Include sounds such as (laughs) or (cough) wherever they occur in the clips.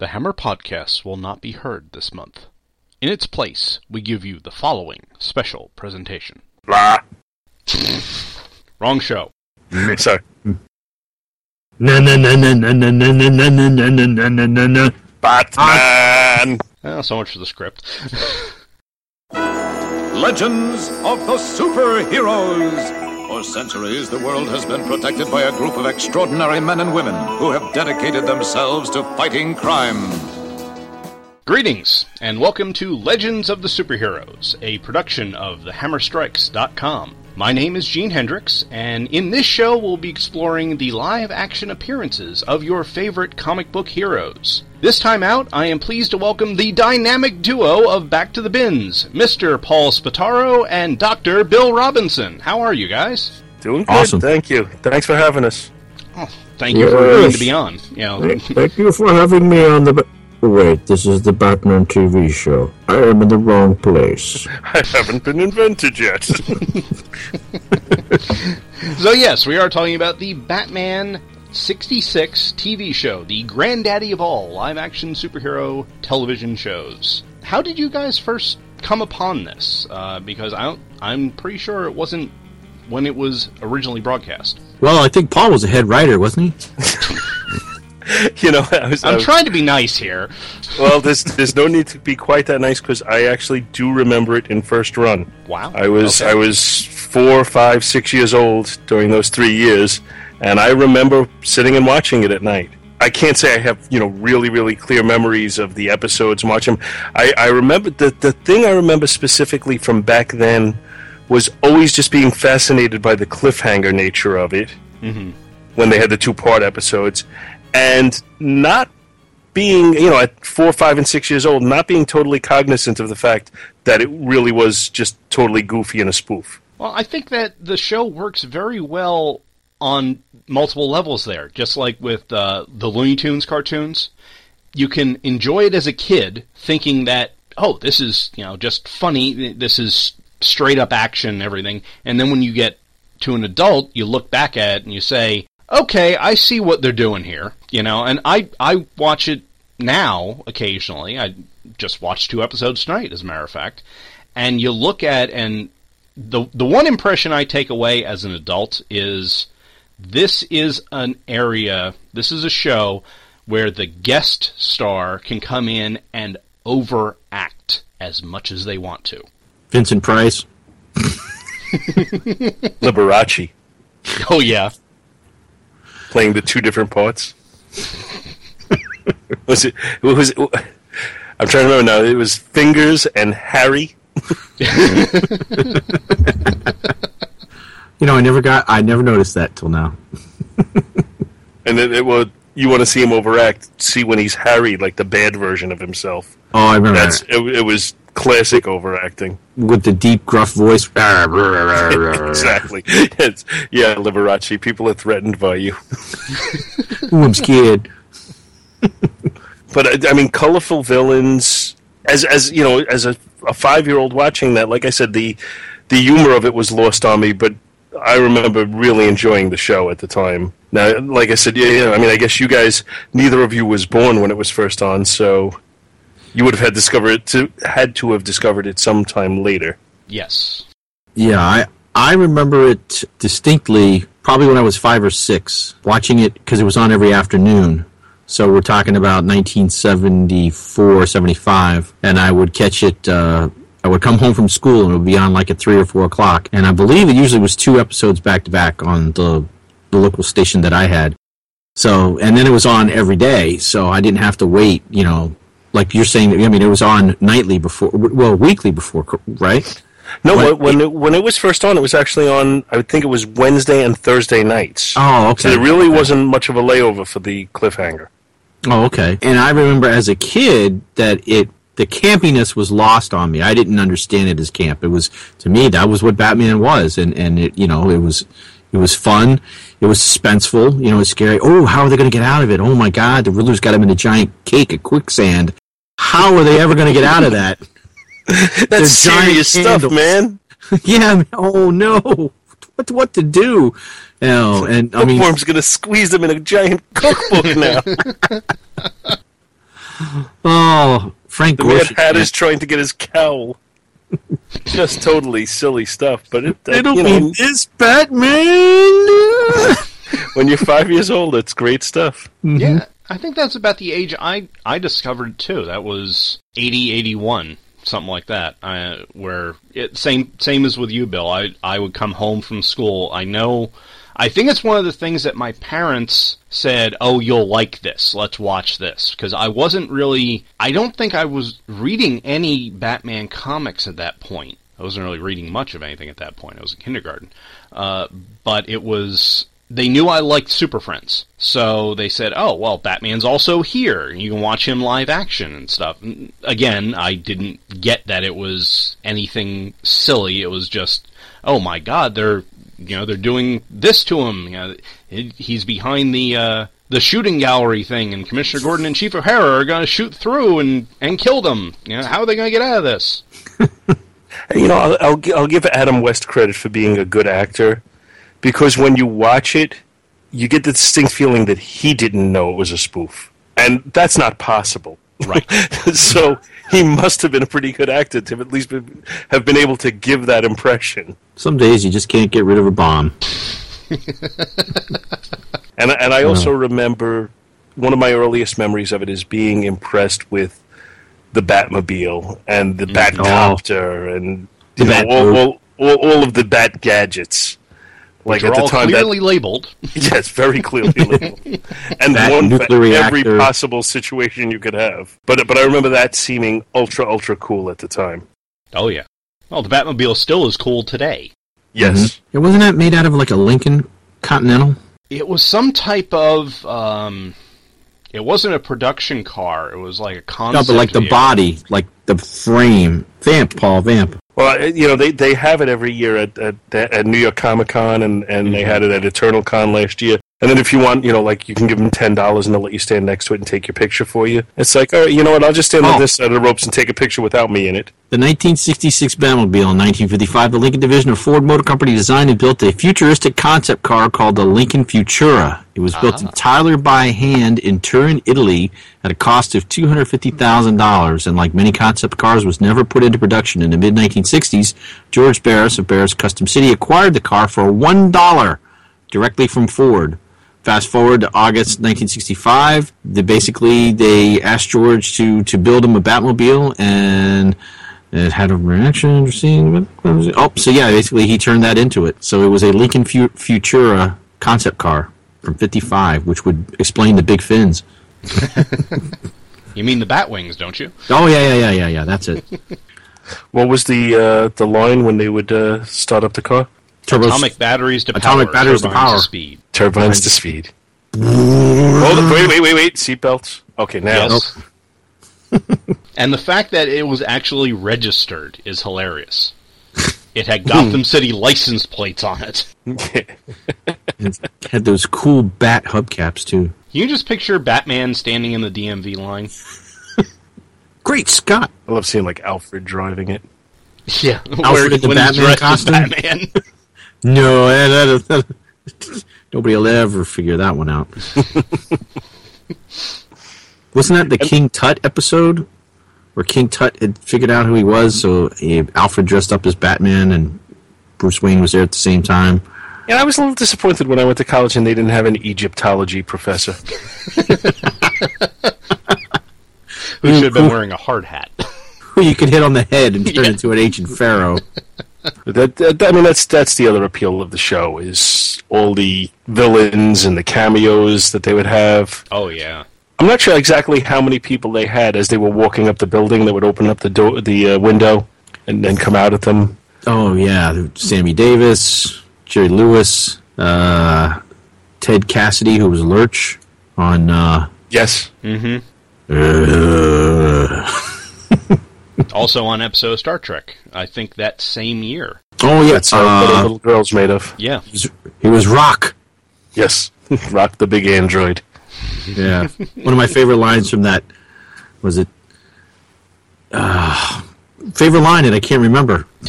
The Hammer Podcasts will not be heard this month. In its place, we give you the following special presentation. Blah. Wrong show. Sorry. Na na na na na na na na na na na na na na na na. Batman. Well, so much for the script. Legends of the Superheroes. For centuries, the world has been protected by a group of extraordinary men and women who have dedicated themselves to fighting crime. Greetings, and welcome to Legends of the Superheroes, a production of thehammerstrikes.com. My name is Gene Hendricks, and in this show we'll be exploring the live action appearances of your favorite comic book heroes. This time out, I am pleased to welcome the dynamic duo of Back to the Bins, Mr. Paul Spataro and Dr. Bill Robinson. How are you guys? Doing good. Awesome. Thank you. Thanks for having us. Oh, thank you for agreeing to be on. You know, Thank, thank you for having me on the. Ba- Wait, this is the Batman TV show. I am in the wrong place. (laughs) I haven't been invented yet. (laughs) So, yes, we are talking about the Batman 66 TV show, the granddaddy of all live action superhero television shows. How did you guys first come upon this? Uh, because I don't, I'm pretty sure it wasn't when it was originally broadcast. Well, I think Paul was a head writer, wasn't he? (laughs) (laughs) you know, I was. I I'm was- trying to be nice here. well, (laughs) there's there's no need to be quite that nice because I actually do remember it in first run. Wow. I was Okay. I was four, five, six years old during those three years, and I remember sitting and watching it at night. I can't say I have you know really really clear memories of the episodes and watch them. I, I remember the the thing I remember specifically from back then was always just being fascinated by the cliffhanger nature of it mm-hmm. when they had the two part episodes, and not being you know at four, five, and six years old, not being totally cognizant of the fact that it really was just totally goofy and a spoof. Well, I think that the show works very well on multiple levels there. Just like with uh, the Looney Tunes cartoons, you can enjoy it as a kid, thinking that oh, this is you know just funny. This is straight up action and everything. And then when you get to an adult, you look back at it and you say, okay, I see what they're doing here. You know, and I I watch it now occasionally. I just watched two episodes tonight, as a matter of fact. And you look at and the the one impression I take away as an adult is this is an area, this is a show where the guest star can come in and overact as much as they want to. Vincent Price. (laughs) (laughs) Liberace Oh yeah. Playing the two different parts. (laughs) was it? What was it? I'm trying to remember now. It was Fingers and Harry. (laughs) You know, I never got. I never noticed that till now. (laughs) And then it was you want to see him overact, see when he's Harry, like the bad version of himself. Oh, I remember That's that. it, it was classic overacting. with the deep, gruff voice. (laughs) Exactly. It's, yeah, Liberace. People are threatened by you. Ooh, I'm scared. (laughs) But I- I mean, colorful villains. As as you know, as a, a five year old watching that, like I said, the the humor of it was lost on me. But I remember really enjoying the show at the time. Now, like I said, yeah, yeah, I mean, I guess you guys, neither of you was born when it was first on, so you would have had discovered it to had to have discovered it sometime later. Yes. Yeah, I I remember it distinctly. Probably when I was five or six, watching it because it was on every afternoon. So we're talking about 1974, 75, and I would catch it. Uh, I would come home from school and it would be on like at three or four o'clock, and I believe it usually was two episodes back to back on the the local station that I had. So, and then it was on every day, so I didn't have to wait. You know, like you're saying. I mean, it was on nightly before, well, weekly before, right? No, when when it, when it was first on, it was actually on. I would think it was Wednesday and Thursday nights. Oh, okay. So there really wasn't much of a layover for the cliffhanger. Oh, okay. And I remember as a kid that it the campiness was lost on me. I didn't understand it as camp. It was to me that was what Batman was, and and it you know it was it was fun. It was suspenseful. You know, it's scary. Oh, how are they going to get out of it? Oh my God, the Riddler's got him in a giant cake of quicksand. How are they ever going to get out of that? (laughs) That's giant serious stuff, man. (laughs) yeah. man, Oh no. What what to do? Know, and I mean, Bookworm's gonna squeeze them in a giant (laughs) cookbook now. Oh, Frank The man Gorshin. had is trying to get his cowl. Just totally silly stuff, but it, uh, It'll you know, be this Batman. (laughs) when you're five years old, it's great stuff. Yeah, I think that's about the age I I discovered too. That was 80, 81, something like that. Uh, where it same same as with you, Bill. I I would come home from school. I know. I think it's one of the things that my parents said, "Oh, you'll like this. Let's watch this." Because I wasn't really. I don't think I was reading any Batman comics at that point. I wasn't really reading much of anything at that point. I was in kindergarten, uh, but it was they knew I liked Super Friends, so they said, "Oh, well, Batman's also here. You can watch him live action and stuff." Again, I didn't get that it was anything silly. It was just, "Oh my God, they're you know they're doing this to him. You know, he's behind the." Uh, the shooting gallery thing, and Commissioner Gordon and Chief O'Hara are going to shoot through and, and kill them. You know, how are they going to get out of this? (laughs) You know, I'll, I'll I'll give Adam West credit for being a good actor because when you watch it, you get the distinct feeling that he didn't know it was a spoof, and that's not possible. Right. (laughs) so he must have been a pretty good actor to at least be, have been able to give that impression. Some days you just can't get rid of a bomb. (laughs) And and I also remember one of my earliest memories of it is being impressed with the Batmobile and the Batcopter and you know, Bat all, boat. all, all, all of the Bat gadgets. Like They're at the all time, clearly that, labeled. (laughs) yes, very clearly (laughs) labeled, and Bat one for nuclear every reactor. possible situation you could have. But but I remember that seeming ultra ultra cool at the time. Oh yeah. Well, the Batmobile still is cool today. Yes, It wasn't that made out of like a Lincoln Continental? It was some type of. Um, it wasn't a production car. It was like a concept. No, but like the vehicle. body, like the frame. Vamp, Paul, vamp. Well, uh, you know they, they have it every year at at, at New York Comic Con, and, and they had it at Eternal Con last year. And then if you want, you know, like you can give them ten dollars and they'll let you stand next to it and take your picture for you. It's like, all right, you know what? I'll just stand on Oh. this side of the ropes and take a picture without me in it. The 1966 Batmobile in 1955, the Lincoln division of Ford Motor Company designed and built a futuristic concept car called the Lincoln Futura. It was built ah. entirely by hand in Turin, Italy, at a cost of $250,000, and like many concept cars, was never put into production. In the mid 1960s, George Barris of Barris Kustom City acquired the car for one dollar directly from Ford. Fast forward to August 1965. They basically they asked George to to build him a Batmobile, and it had a reaction. Seeing what? Oh, so yeah, basically he turned that into it. So it was a Lincoln Futura concept car from '55, which would explain the big fins. (laughs) You mean the Batwings, don't you? Oh yeah, yeah, yeah, yeah, yeah. That's it. (laughs) What was the uh, the line when they would uh, start up the car? Turbo Atomic batteries to Atomic power. batteries to turbines power. speed. Turbines to speed. Hold it, wait, wait, wait, wait. Seatbelts. Okay, now. Yes. (laughs) and the fact that it was actually registered is hilarious. It had Gotham hmm. City license plates on it. (laughs) It had those cool bat hubcaps too. Can you just picture Batman standing in the DMV line? (laughs) Great Scott! I love seeing like Alfred driving it. Yeah, Alfred in the Batman dressed as costume? Batman. No, that, that, that, nobody will ever figure that one out. (laughs) Wasn't that the King Tut episode where King Tut had figured out who he was? So he, Alfred dressed up as Batman and Bruce Wayne was there at the same time. Yeah, I was a little disappointed when I went to college and they didn't have an Egyptology professor. (laughs) Who should have been wearing a hard hat. (laughs) Who you could hit on the head and turn Yeah. into an ancient pharaoh. That, that I mean, that's that's the other appeal of the show is all the villains and the cameos that they would have. Oh yeah. I'm not sure exactly how many people they had as they were walking up the building that would open up the door, the uh, window, and then come out at them. Oh yeah, Sammy Davis, Jerry Lewis, uh, Ted Cassidy, who was Lurch on. Uh, Yes, uh, (laughs) Also on episode of Star Trek. I think that same year. oh yeah, that's uh, what a little girl's made of. Yeah. he was Ruk. Yes, (laughs) Ruk the big android. Yeah, one of my favorite lines from that was it. Uh, favorite line, and I can't remember. (laughs)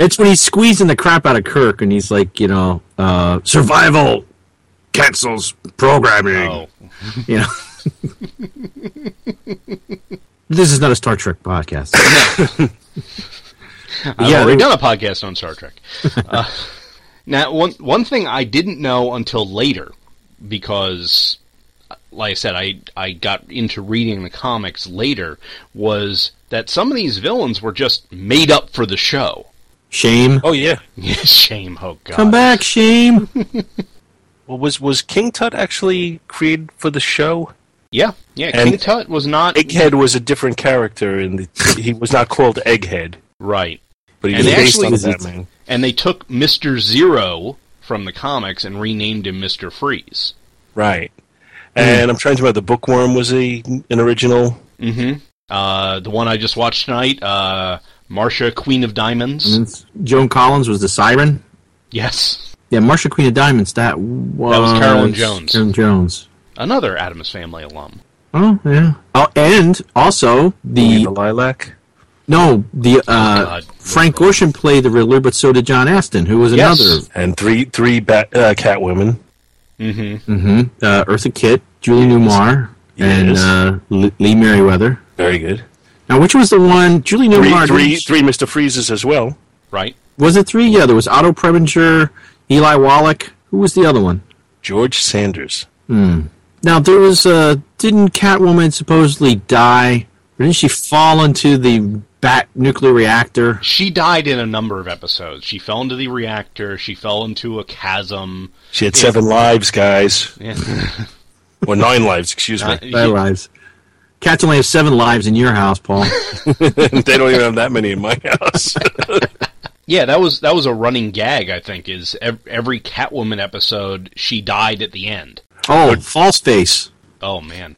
it's when he's squeezing the crap out of Kirk, and he's like, you know, uh, survival cancels programming. Oh. You know, (laughs) This is not a Star Trek podcast. (laughs) (laughs) I've Yeah, already they- done a podcast on Star Trek. (laughs) uh, now, one one thing I didn't know until later, because, like I said, I I got into reading the comics later, was that some of these villains were just made up for the show. Shame. Oh yeah. Shame, oh god. Come back, shame. Well, was was King Tut actually created for the show? Yeah, yeah. And- King Tut was not Egghead was a different character, and he was not called Egghead, right, but he And was they based actually- on Batman. and they took Mister Zero from the comics and renamed him Mister Freeze. Right. And I'm trying to remember. The Bookworm was a an original. Mm-hmm. Uh, the one I just watched tonight, uh, Marcia, Queen of Diamonds. And Joan Collins was the siren. Yes, Yeah, Marcia, Queen of Diamonds. That was, was Carolyn Jones. Carolyn Jones. Another Addams Family alum. Oh yeah. Oh, and also The, the Lilac. no the uh, God. Frank Gorshin played the Riddler, but so did John Astin, who was Yes. another. And three three bat, uh, Catwomen. Mm-hmm. hmm Uh, Eartha Kitt, Julie Newmar, and uh, Lee Lee Meriwether. Very good. Now, which was the one? Julie Newmar. three didn't- three Mister Freezes as well. Right. Was it three? Yeah, there was Otto Preminger, Eli Wallach. Who was the other one? George Sanders. Now there was uh didn't Catwoman supposedly die? Or didn't she fall into the bat nuclear reactor? She died in a number of episodes. She fell into the reactor. She fell into a chasm. She had seven lives, guys, Yeah. or nine lives. Excuse me. Uh, Five lives. Cats only have seven lives in your house, Paul. (laughs) they don't even have that many in my house. (laughs) yeah, that was that was a running gag. I think is every Catwoman episode she died at the end. Oh, false face. Oh man.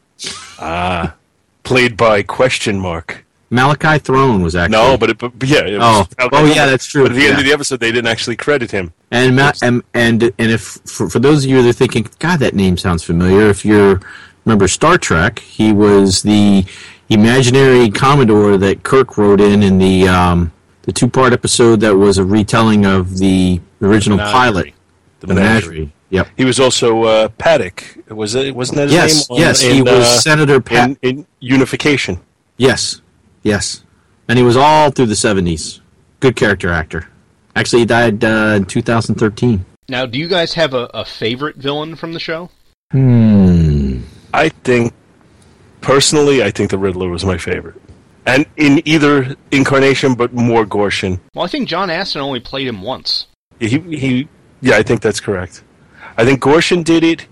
Ah, played by question mark. Malachi Throne was actually No, but, it, but but yeah. It Oh. was, Oh, yeah, that's true. But at the end of the episode, they didn't actually credit him. And Ma- and and and if for, for those of you that are thinking, God, that name sounds familiar. If you remember Star Trek, he was the imaginary Commodore that Kirk wrote in in the um, the two part episode that was a retelling of the original Menagerie. pilot, the Menagerie. Menagerie. Yep. He was also uh, Pardek. Was it? Wasn't that his Yes, name? yes, in, he was uh, Senator Pat. in, in Unification. yes, yes, and he was all through the seventies. Good character actor. Actually, he died uh, in 2013. Now, do you guys have a, a favorite villain from the show? Hmm. I think, personally, I think the Riddler was my favorite, and in either incarnation, but more Gorshin. Well, I think John Astin only played him once. He, he, yeah, I think that's correct. I think Gorshin did it,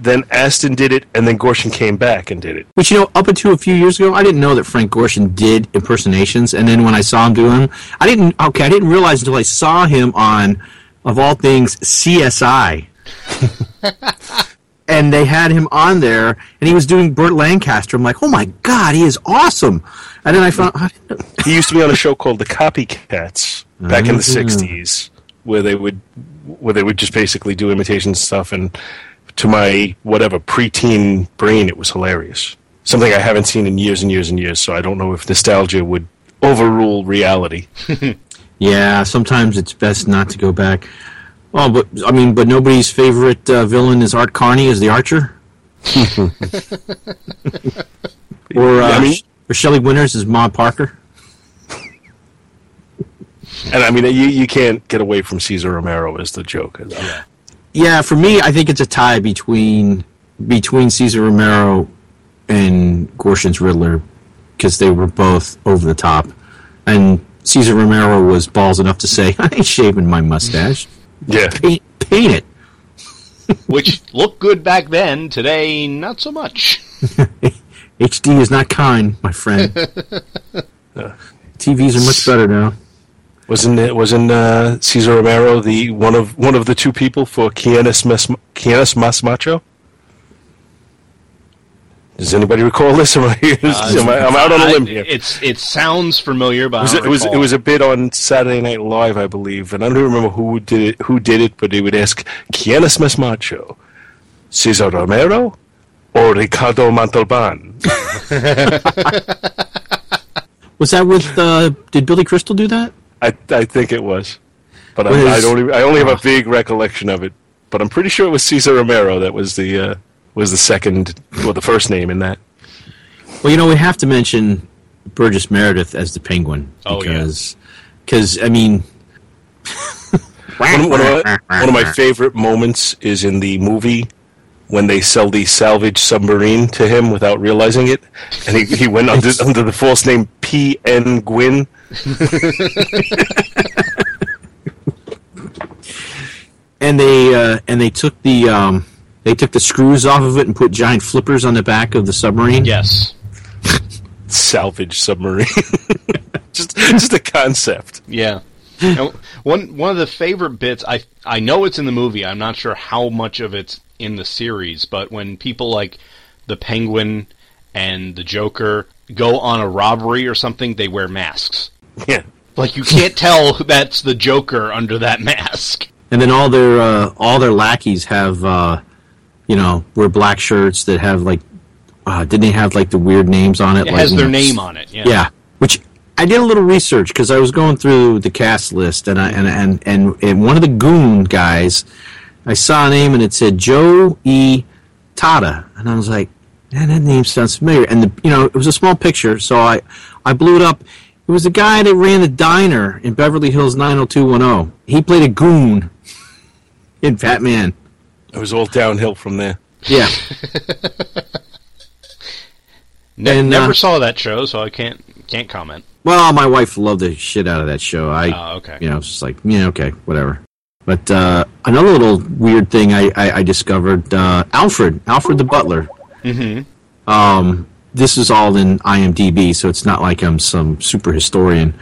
then Astin did it, and then Gorshin came back and did it. Which you know, up until a few years ago, I didn't know that Frank Gorshin did impersonations. And then when I saw him do them, I didn't. Okay, I didn't realize until I saw him on, of all things, CSI. (laughs) and they had him on there, and he was doing Burt Lancaster. I'm like, oh my god, he is awesome. And then I found, I didn't know- He used to be on a show called The Copycats back in the Ah. '60s, where they would where they would just basically do imitation stuff. And to my whatever preteen brain, it was hilarious. Something I haven't seen in years and years and years. So I don't know if nostalgia would overrule reality. (laughs) yeah, sometimes it's best not to go back. Oh, but I mean, but nobody's favorite uh, villain is Art Carney as the Archer, (laughs) or uh, I mean- or Shelley Winters as Ma Parker. And I mean, you you can't get away from Cesar Romero as the joke. Yeah, for me, I think it's a tie between between Cesar Romero and Gorshin's Riddler because they were both over the top, and Cesar Romero was balls enough to say, (laughs) "I ain't shaving my mustache. Yeah. Paint, paint it." (laughs) Which looked good back then. Today, not so much. (laughs) HD is not kind, my friend. TVs are much better now. Wasn't it? Wasn't uh, Cesar Romero the one of one of the two people for Quienes Mas, Quienes Mas Macho? Does anybody recall this? (laughs) Am I, am I, I'm out on a limb here. It's it sounds familiar, but It was, I don't it was it was a bit on Saturday Night Live, I believe, and I don't remember who did it. Who did it? But they would ask Quienes Mas Macho, Cesar Romero, or Ricardo Montalban. (laughs) Was that with? Uh, did Billy Crystal do that? I I think it was, but I, I is- don't. Even, I only have a vague recollection of it. But I'm pretty sure it was Cesar Romero that was the uh, was the second or the first name in that. Well, you know, we have to mention Burgess Meredith as the Penguin Oh, yeah. because, because I mean, One, one of my, one of my favorite moments is in the movie when they sell the salvage submarine to him without realizing it, and he, he went under, under the false name P. N. Guin. And they uh, and they took the um, they took the screws off of it and put giant flippers on the back of the submarine. Yes. (laughs) salvage submarine. (laughs) just just a concept. Yeah. Now, one one of the favorite bits I I know it's in the movie. I'm not sure how much of it's in the series, but when people like the Penguin and the Joker go on a robbery or something, they wear masks. (laughs) Yeah. Like you can't tell that's the Joker under that mask. And then all their uh, all their lackeys have uh, you know wear black shirts that have like uh, didn't they have like the weird names on it? It like, has their know, name on it. Yeah. Yeah, which I did a little research because I was going through the cast list and I and and and, and one of the goon guys, I saw a name and it said Joe E. Tata, and I was like, man, that name sounds familiar. And the you know it was a small picture, so I I blew it up. It was the guy that ran the diner in Beverly Hills 90210. He played a goon in Batman. It was all downhill from there. Yeah. (laughs) Ne- And, never uh, saw that show, so I can't can't comment. Well, my wife loved the shit out of that show. I, Oh, okay. you know, it's just like, yeah, okay, whatever. But uh, another little weird thing I, I, I discovered: uh, Alfred, Alfred the butler. Mm-hmm. Um, this is all in IMDb, so it's not like I'm some super historian.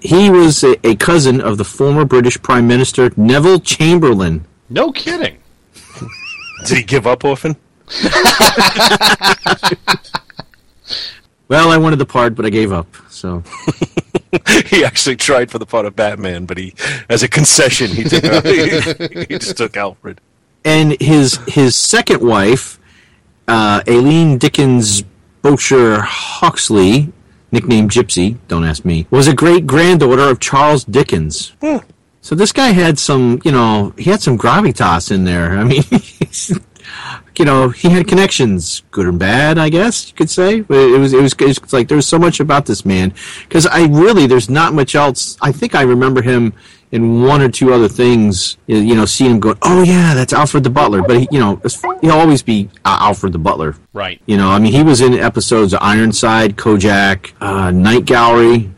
He was a, a cousin of the former British Prime Minister Neville Chamberlain. No kidding. (laughs) Did he give up often? (laughs) Well, I wanted the part, but I gave up. So (laughs) he actually tried for the part of Batman, but he, as a concession, he took he just took Alfred. and his his second wife, uh, Aileen Dickens Bouchier Hawksley, nicknamed Gypsy, don't ask me, was a great granddaughter of Charles Dickens. Hmm. So this guy had some, you know, he had some gravitas in there. I mean, (laughs) you know, he had connections, good and bad, I guess you could say. But it was, it was, it was like there's so much about this man because I really there's not much else. I think I remember him in one or two other things. You you know, seeing him going, oh yeah, that's Alfred the Butler. But he, you know, he'll always be uh, Alfred the Butler. Right. You know, I mean, he was in episodes of Ironside, Kojak, uh, Night Gallery.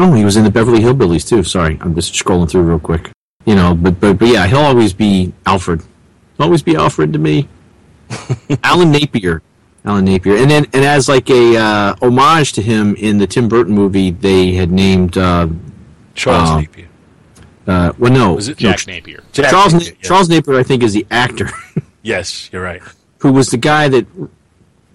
Oh, he was in the Beverly Hillbillies too. Sorry, I'm just scrolling through real quick. You know, but but but yeah, he'll always be Alfred. He'll Always be Alfred to me. (laughs) Alan Napier. Alan Napier, and then and as like a uh, homage to him in the Tim Burton movie, they had named uh, Charles Oh. Napier. Uh, well, no, Was it no, Jack Napier. Jack Charles Napier, Na- yes. Charles Napier, I think, is the actor (laughs) Yes, you're right. who was the guy that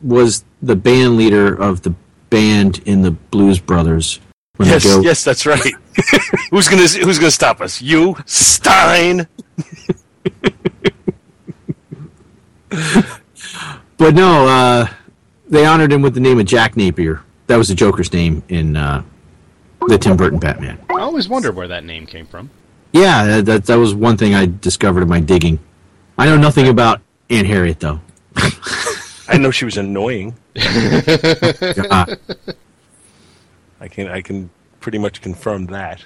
was the band leader of the band in the Blues Brothers. When Yes, go, yes, that's right. (laughs) who's gonna Who's gonna stop us? You, Stein. (laughs) But no, uh, they honored him with the name of Jack Napier. That was the Joker's name in uh, the Tim Burton Batman. I always wondered where that name came from. Yeah, that, that that was one thing I discovered in my digging. I know nothing about Aunt Harriet though. (laughs) I know she was annoying. Uh, I can I can pretty much confirm that.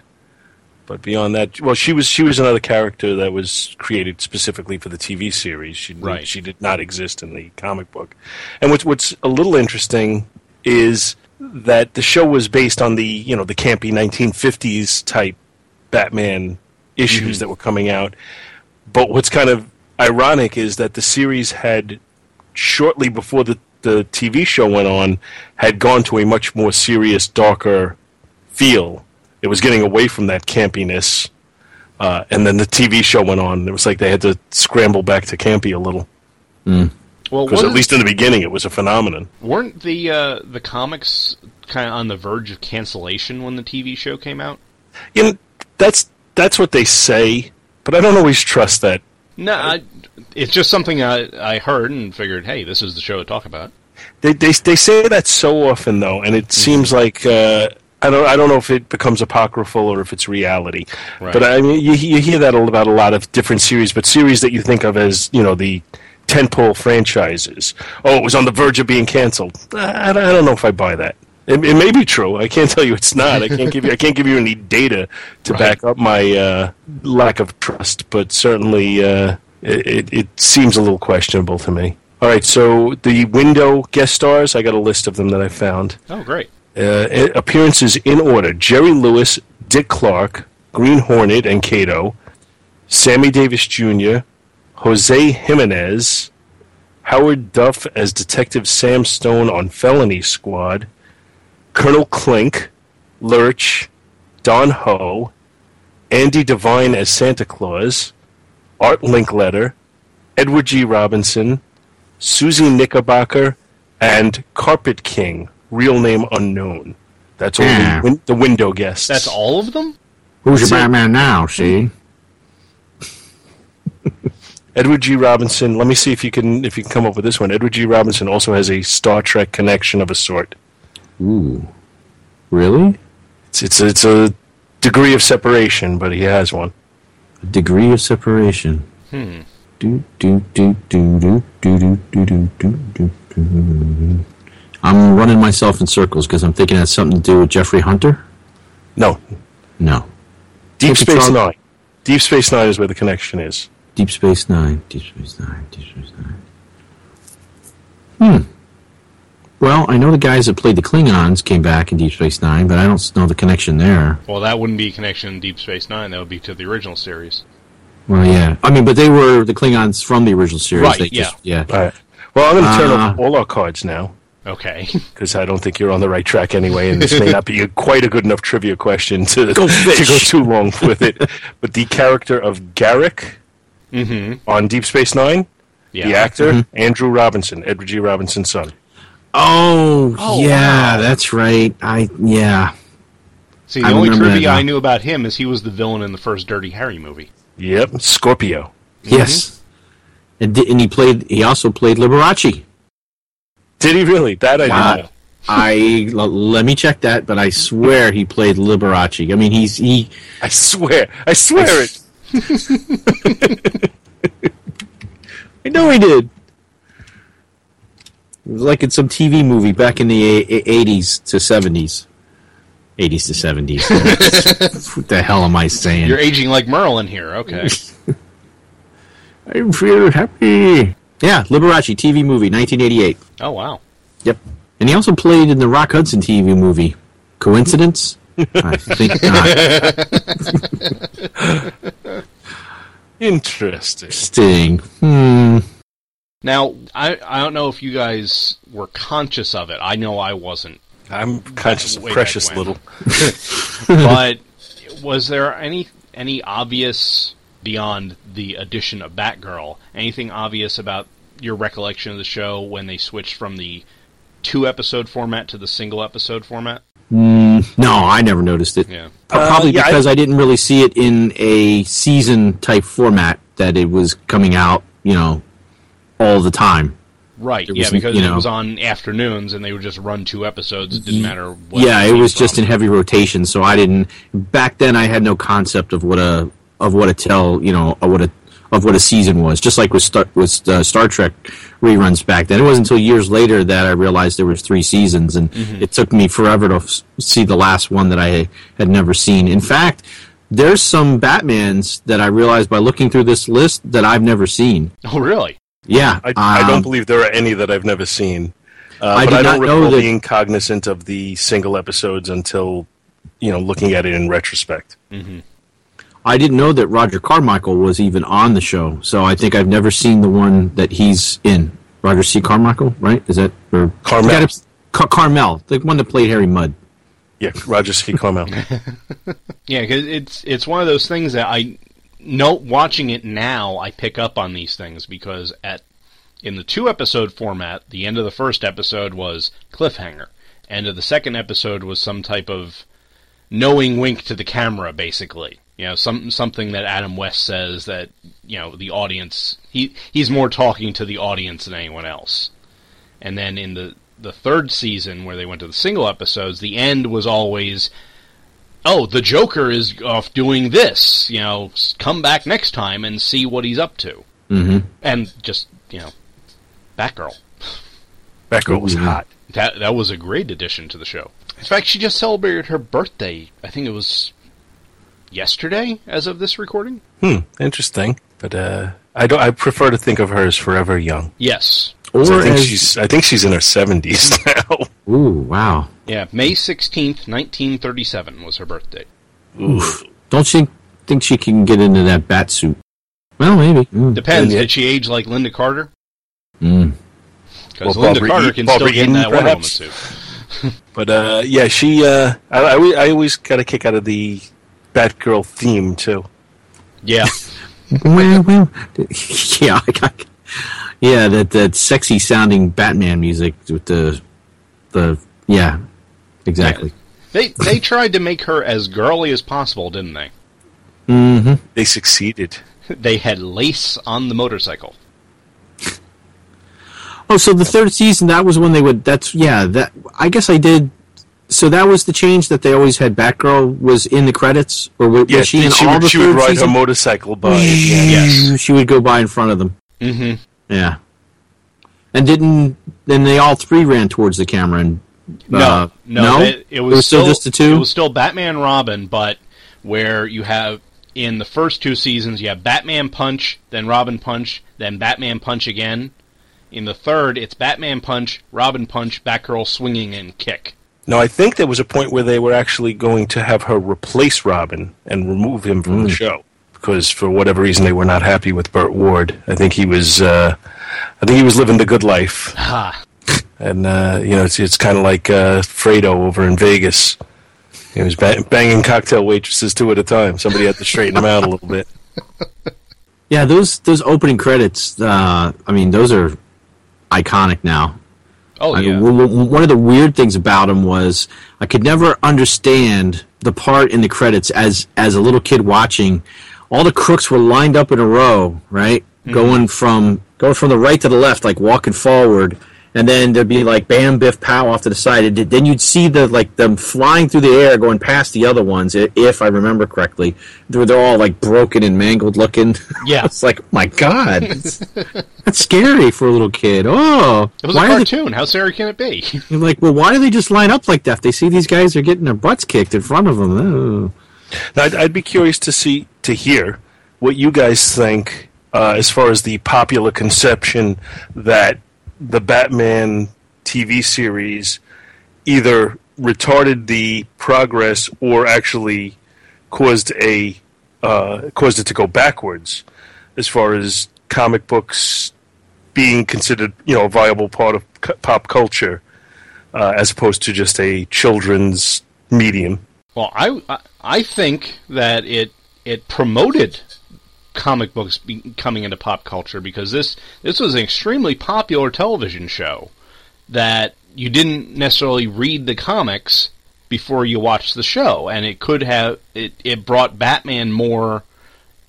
But beyond that, well, she was she was another character that was created specifically for the TV series. She Right. she did not exist in the comic book. And what's what's a little interesting is that the show was based on the you know the campy 1950s type Batman issues that were coming out. But what's kind of ironic is that the series had shortly before the the TV show went on had gone to a much more serious, darker feel. It was getting away from that campiness, uh, and then the TV show went on. It was like they had to scramble back to campy a little Well, because at least in the beginning it was a phenomenon. weren't the uh, the comics kind of on the verge of cancellation when the TV show came out? You know, that's that's what they say, but I don't always trust that. No, I, it's just something I, I heard and figured, hey, this is the show to talk about. They they they say that so often though, and it seems like uh, I don't I don't know if it becomes apocryphal or if it's reality. Right. But I mean, you, you hear that about a lot of different series, but series that you think of as you know the tentpole franchises. Oh, it was on the verge of being canceled. I, I don't know if I buy that. It, it, may be true. I can't tell you it's not. I can't give you. I can't give you any data to right. back up my uh, lack of trust. But certainly, uh, it, it seems a little questionable to me. All right. So the window guest stars. I got a list of them that I found. Oh, great. Uh, appearances in order: Jerry Lewis, Dick Clark, Green Hornet, and Kato, Sammy Davis Jr., Jose Jimenez, Howard Duff as Detective Sam Stone on Felony Squad, Colonel Klink, Lurch, Don Ho, Andy Devine as Santa Claus, Art Linkletter, Edward G. Robinson, Susie Knickerbocker, and Carpet King, real name unknown. That's only yeah. win- the window guests. That's all of them? Who's your Batman now, see? (laughs) Edward G. Robinson. Let me see if you can if you can come up with this one. Edward G. Robinson also has a Star Trek connection of a sort. Ooh, really? It's it's a, it's a degree of separation, but he has one. A degree of separation. Hmm. Do do do do do do do do do do do. I'm running myself in circles because I'm thinking it has something to do with Jeffrey Hunter. No. No. Deep Space Nine. Deep Space Nine is where the connection is. Deep Space Nine. Deep Space Nine. Deep Space Nine. Hmm. Well, I know the guys that played the Klingons came back in Deep Space Nine, but I don't know the connection there. Well, that wouldn't be a connection in Deep Space Nine. That would be to the original series. Well, yeah. I mean, but they were the Klingons from the original series. Right. They yeah. Just, yeah. All right. Well, I'm going to turn uh, over all our cards now. Okay. (laughs) Because I don't think you're on the right track anyway, and this may not be a, quite a good enough trivia question to go, (laughs) to go too long with it. But the character of Garak mm-hmm. on Deep Space Nine, yeah. the actor mm-hmm. Andrew Robinson, Edward G. Robinson's son. Oh, oh yeah, wow. that's right. I yeah. See, the I only trivia I knew about him is he was the villain in the first Dirty Harry movie. Yep, Scorpio. Yes, mm-hmm. and, and he played. He also played Liberace. Did he really? That I wow. know. I l- let me check that, but I swear he played Liberace. I mean, he's he. I swear, I swear I it. (laughs) I know he did. It was like in some TV movie back in the eighties to seventies. 80s to 70s. (laughs) what the hell am I saying? You're aging like Merlin here. Okay. (laughs) I feel happy. Yeah, Liberace TV movie, 1988. Oh wow. Yep. And he also played in the Rock Hudson TV movie. Coincidence? I think (laughs) not. Interesting. Sting. Hmm. Now, I I don't know if you guys were conscious of it. I know I wasn't. I'm conscious of precious little. (laughs) (laughs) but was there any any obvious beyond the addition of Batgirl, anything obvious about your recollection of the show when they switched from the two episode format to the single episode format? Mm, no, I never noticed it. Yeah. Uh, probably yeah, because I, I, didn't really see it in a season type format that it was coming out, you know, all the time. Right. yeah, because you know, it was on afternoons and they would just run two episodes. It didn't matter what. Yeah, it was just in heavy rotation, so I didn't. Back then, I had no concept of what a of what a tell you know what a of what a season was. Just like with Star, with uh, Star Trek reruns back then, it wasn't until years later that I realized there was three seasons, and mm-hmm. it took me forever to f- see the last one that I had never seen. In fact, there's some Batmans that I realized by looking through this list that I've never seen. Oh, really? Yeah, I, um, I don't believe there are any that I've never seen. Uh, I but I don't recall that... being cognizant of the single episodes until you know looking at it in retrospect. Mm-hmm. I didn't know that Roger Carmichael was even on the show, so I think I've never seen the one that he's in. Roger C. Carmichael, right? Is that or Carmel? Car- Carmel, the one that played Harry Mudd. Yeah, Roger C. Carmel. (laughs) yeah, because it's it's one of those things that I know. Watching it now, I pick up on these things because at in the two episode format, the end of the first episode was cliffhanger. End of the second episode was some type of knowing wink to the camera, basically. You know, some something that Adam West says that you know the audience he he's more talking to the audience than anyone else. And then in the the third season where they went to the single episodes, the end was always oh, the Joker is off doing this, you know, come back next time and see what he's up to. Mm-hmm. and just you know, Batgirl. Batgirl was Mhm. hot. That that was a great addition to the show. In fact, she just celebrated her birthday. I think it was yesterday, as of this recording. Hmm, interesting. But uh, I don't. I prefer to think of her as forever young. Yes. Or I think as, she's. I think she's in her seventies (laughs) now. ooh, wow. Yeah, May sixteenth, nineteen thirty-seven was her birthday. Oof. Don't you think she can get into that bat suit? Well, maybe. Mm. Depends. Yeah. Did she age like Lynda Carter? Mm. Because Well, Lynda Barbara Carter E- can Barbara still get in that Wonder Woman perhaps? suit. (laughs) But uh, yeah, she. Uh, I, I, always- I always got a kick out of the Batgirl theme too. Yeah. well, well, (laughs) yeah, I got, yeah, that that sexy sounding Batman music with the the yeah, exactly. They they tried to make her as girly as possible, didn't they? Mm-hmm. They succeeded. (laughs) They had lace on the motorcycle. Oh, so the third season that was when they would. That's yeah. That I guess I did. So that was the change that they always had. Batgirl was in the credits, or was, Yeah, was she in she all would, the she third would ride season? her motorcycle by. at the end. Yes. She would go by in front of them. Mm-hmm. Yeah. And didn't then they all three ran towards the camera and No, uh, no, It, it was, still, just the two. It was still Batman Robin, but where you have in the first two seasons you have Batman Punch, then Robin Punch, then Batman Punch again. In the third, it's Batman Punch, Robin Punch, Batgirl swinging and kick. No, I think there was a point where they were actually going to have her replace Robin and remove him from the show because for whatever reason they were not happy with Burt Ward. I think he was. Uh, I think he was living the good life, Ha! And uh, you know it's it's kind of like uh, Fredo over in Vegas. He was ba- banging cocktail waitresses two at a time. Somebody had to straighten him out a little bit. (laughs) yeah, those those opening credits. Uh, I mean, those are iconic now. Oh I yeah. mean, w- w- one of the weird things about them was I could never understand the part in the credits as as a little kid watching. All the crooks were lined up in a row, right, Mm-hmm. going from going from the right to the left, like walking forward, and then there'd be like bam, biff, pow off to the side. And then you'd see the like them flying through the air, going past the other ones. If I remember correctly, they're, they're all like broken and mangled looking. Yeah. (laughs) it's like my god, that's, that's scary for a little kid. Oh, It was a why are they cartoon. How scary can it be? (laughs) you're like, well, why do they just line up like that? If they see these guys are getting their butts kicked in front of them. Oh. Now, I'd, I'd be curious to see to hear what you guys think uh, as far as the popular conception that the Batman TV series either retarded the progress or actually caused a uh, caused it to go backwards as far as comic books being considered you know a viable part of pop culture uh, as opposed to just a children's medium. Well, I- I think that it it promoted comic books be, coming into pop culture because this this was an extremely popular television show that you didn't necessarily read the comics before you watched the show, and it could have it it brought Batman more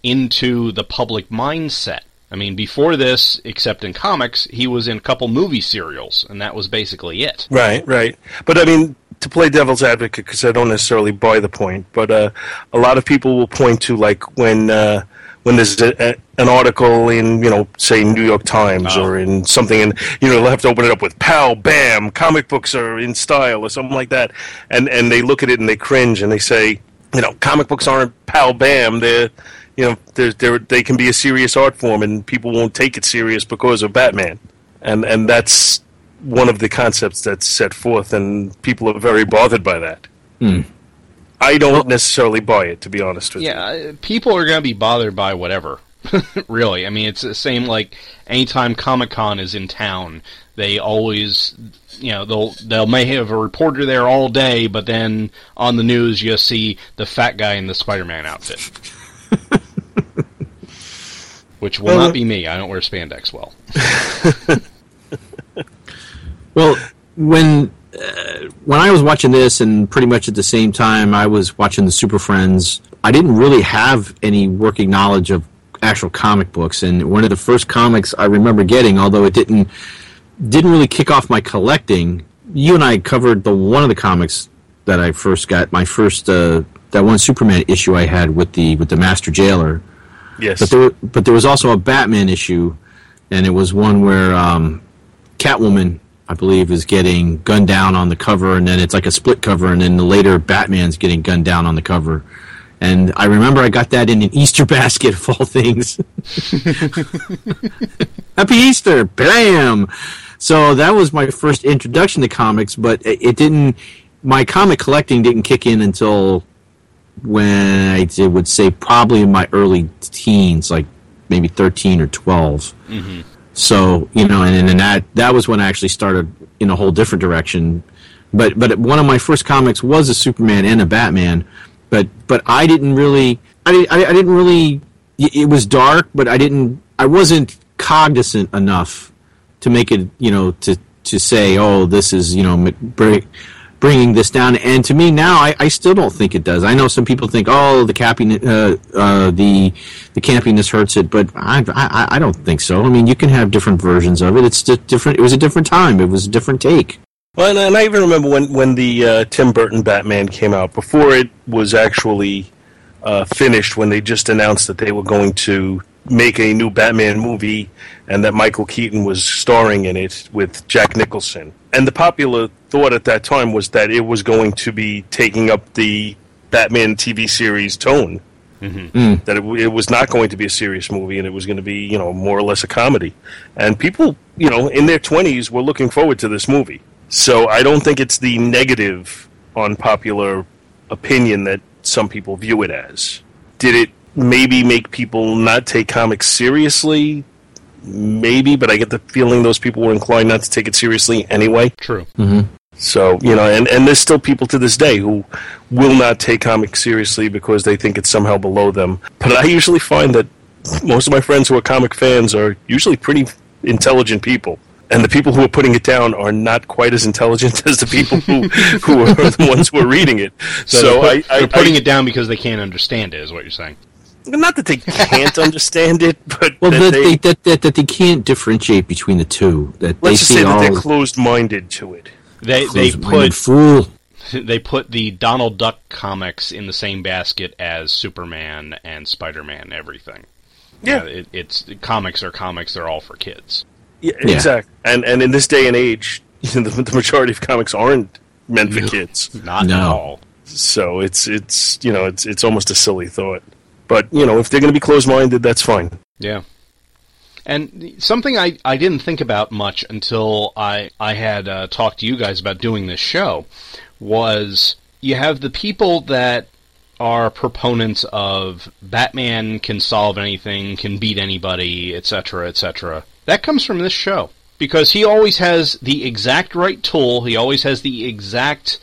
into the public mindset. I mean, before this, except in comics, he was in a couple movie serials, and that was basically it. Right, right. But I mean, to play devil's advocate, because I don't necessarily buy the point, but uh, a lot of people will point to like when uh, when there's a, a, an article in you know say New York Times Oh. or in something, and you know they'll have to open it up with "Pow, bam, comic books are in style" or something like that, and and they look at it and they cringe and they say, you know, comic books aren't "Pow, bam," they're you know they're, they're, they can be a serious art form and people won't take it serious because of Batman, and and that's one of the concepts that's set forth, and people are very bothered by that. Hmm. I don't necessarily buy it, to be honest with you. Yeah, uh, people are going to be bothered by whatever. (laughs) really, I mean, it's the same like anytime Comic Con is in town, they always, you know, they'll they'll may have a reporter there all day, but then on the news you see the fat guy in the Spider-Man outfit, (laughs) which will Well, not be me. I don't wear spandex well. (laughs) Well, when uh, when I was watching this, and pretty much at the same time I was watching the Super Friends, I didn't really have any working knowledge of actual comic books. And one of the first comics I remember getting, although it didn't didn't really kick off my collecting, you and I covered the one of the comics that I first got. My first uh, that one Superman issue I had with the with the Master Jailer. Yes. But there, but there was also a Batman issue, and it was one where um, Catwoman, I believe, is getting gunned down on the cover, and then it's like a split cover, and then the later Batman's getting gunned down on the cover. And I remember I got that in an Easter (laughs) basket of all things. (laughs) Happy Easter! Bam! So that was my first introduction to comics, but it, didn't. My comic collecting didn't kick in until when I d- would say probably in my early teens, like maybe thirteen or 12 mm-hmm. So you know, and, and then that that was when I actually started in a whole different direction. But but one of my first comics was a Superman and a Batman. But but I didn't really I I, I didn't really it was dark, but I didn't I wasn't cognizant enough to make it you know to to say oh this is you know bring, bringing this down. And to me now I, I still don't think it does. I know some people think oh the campiness uh, uh, the the campiness hurts it but I, I i don't think so. I mean you can have different versions of it. It's different. It was a different time. It was a different take. Well, and, and I even remember when when the uh, Tim Burton Batman came out. Before it was actually uh, finished. When they just announced that they were going to make a new Batman movie and that Michael Keaton was starring in it with Jack Nicholson. And the popular thought at that time was that it was going to be taking up the Batman TV series tone. Mm-hmm. Mm. That it, it was not going to be a serious movie and it was going to be, you know, more or less a comedy. And people, you know, in their 20s were looking forward to this movie. So I don't think it's the negative on popular opinion that some people view it as. Did it maybe make people not take comics seriously? Maybe, but I get the feeling those people were inclined not to take it seriously anyway. True. Mm-hmm. So, you know, and, and there's still people to this day who will not take comics seriously because they think it's somehow below them. But I usually find that most of my friends who are comic fans are usually pretty intelligent people. And the people who are putting it down are not quite as intelligent (laughs) as the people who, (laughs) who are the ones who are reading it. So, So, they're, put- I, I, they're putting I- it down because they can't understand it, is what you're saying. not that they can't (laughs) understand it, but well that that they, they, that, that, that they can't differentiate between the two that they let's just see say that all they're closed-minded to it. They they put fool (laughs) they put the Donald Duck comics in the same basket as Superman and Spider-Man. Everything. Yeah. it, it's comics are comics. They're all for kids. Yeah, Yeah. exactly. And and in this day and age, (laughs) the, the majority of comics aren't meant for No. kids. Not No. at all. So it's it's you know it's it's almost a silly thought. But you know if they're going to be closed-minded, that's fine. Yeah. And something I, I didn't think about much until I I had uh, talked to you guys about doing this show was you have the people that are proponents of Batman can solve anything, can beat anybody, etc., etc. That comes from this show because he always has the exact right tool. He always has the exact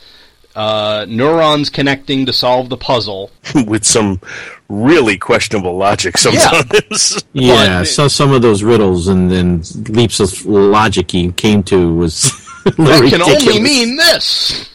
uh, neurons connecting to solve the puzzle. (laughs) with some really questionable logic sometimes. (laughs) Yeah, But- so some of those riddles and then leaps of logic he came to was (laughs) That can only mean this.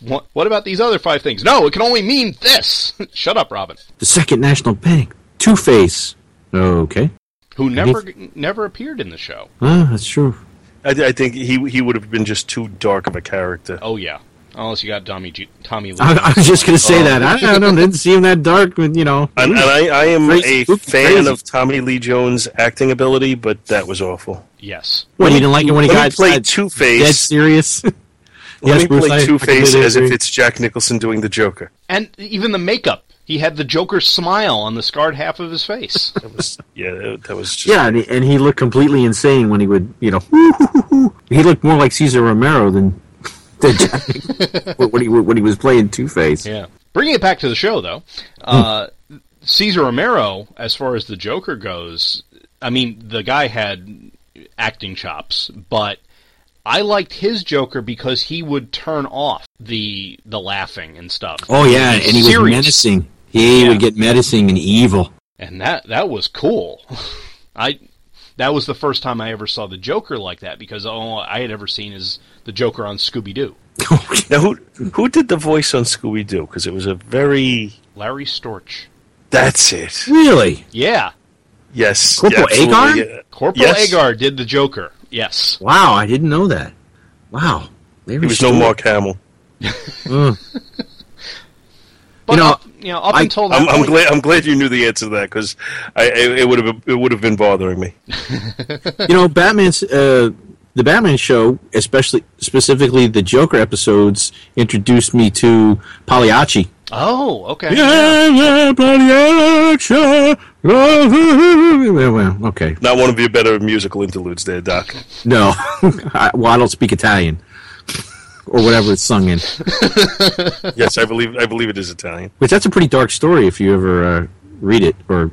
what, what about these other five things? No, it can only mean this. Shut up, Robin. the Second National Bank, Two Face. Okay, Who never never appeared in the show. ah, that's true. I, I think he he would have been just too dark of a character. Oh yeah, unless you got Tommy G- Tommy (laughs) Lee. I, I was just going to say Oh. that. I, I don't didn't see him that dark, but you know. And, and I, I am Crazy, a spooky, fan crazy. of Tommy Lee Jones' acting ability, but that was awful. yes. What you didn't like it when he Let me got play uh, Two dead serious? (laughs) Let Yes, me Bruce, play Two Face completely as if it's Jack Nicholson doing the Joker. And even the makeup. He had the Joker's smile on the scarred half of his face. (laughs) That was yeah, that, that was just Yeah, and he, and he looked completely insane when he would, you know, he looked more like Cesar Romero than, than Jack Nicholson (laughs) when he when he was playing Two Face. yeah. Bringing it back to the show, though, uh, Cesar Romero, as far as the Joker goes, I mean, the guy had acting chops, but I liked his Joker because he would turn off the the laughing and stuff. Oh yeah, and he was menacing. He Yeah. would get menacing and evil. and that that was cool. (laughs) I that was the first time I ever saw the Joker like that because all I had ever seen is the Joker on Scooby Doo. (laughs) now who who did the voice on Scooby Doo? Because it was a very Larry Storch. that's it. really? Yeah, Yes, Corporal absolutely, Agarn? yeah. Corporal Yes. Agarn did the Joker. Yes. Wow, I didn't know that. Wow, He was no Mark Hamill. Mm. (laughs) But You know- I'll, you know, up I- until that I'm, I'm glad. I'm glad you knew the answer to that because it, it would have it would have been bothering me. (laughs) you know, Batman's uh, the Batman show, especially specifically the Joker episodes, introduced me to Pagliacci. Oh, okay. Yeah, yeah, Pagliacci. Well, okay. Not one of your better musical interludes, there, Doc. No, (laughs) I, well, I don't speak Italian or whatever it's sung in. (laughs) yes, I believe I believe it is Italian. Which that's a pretty dark story if you ever uh, read it or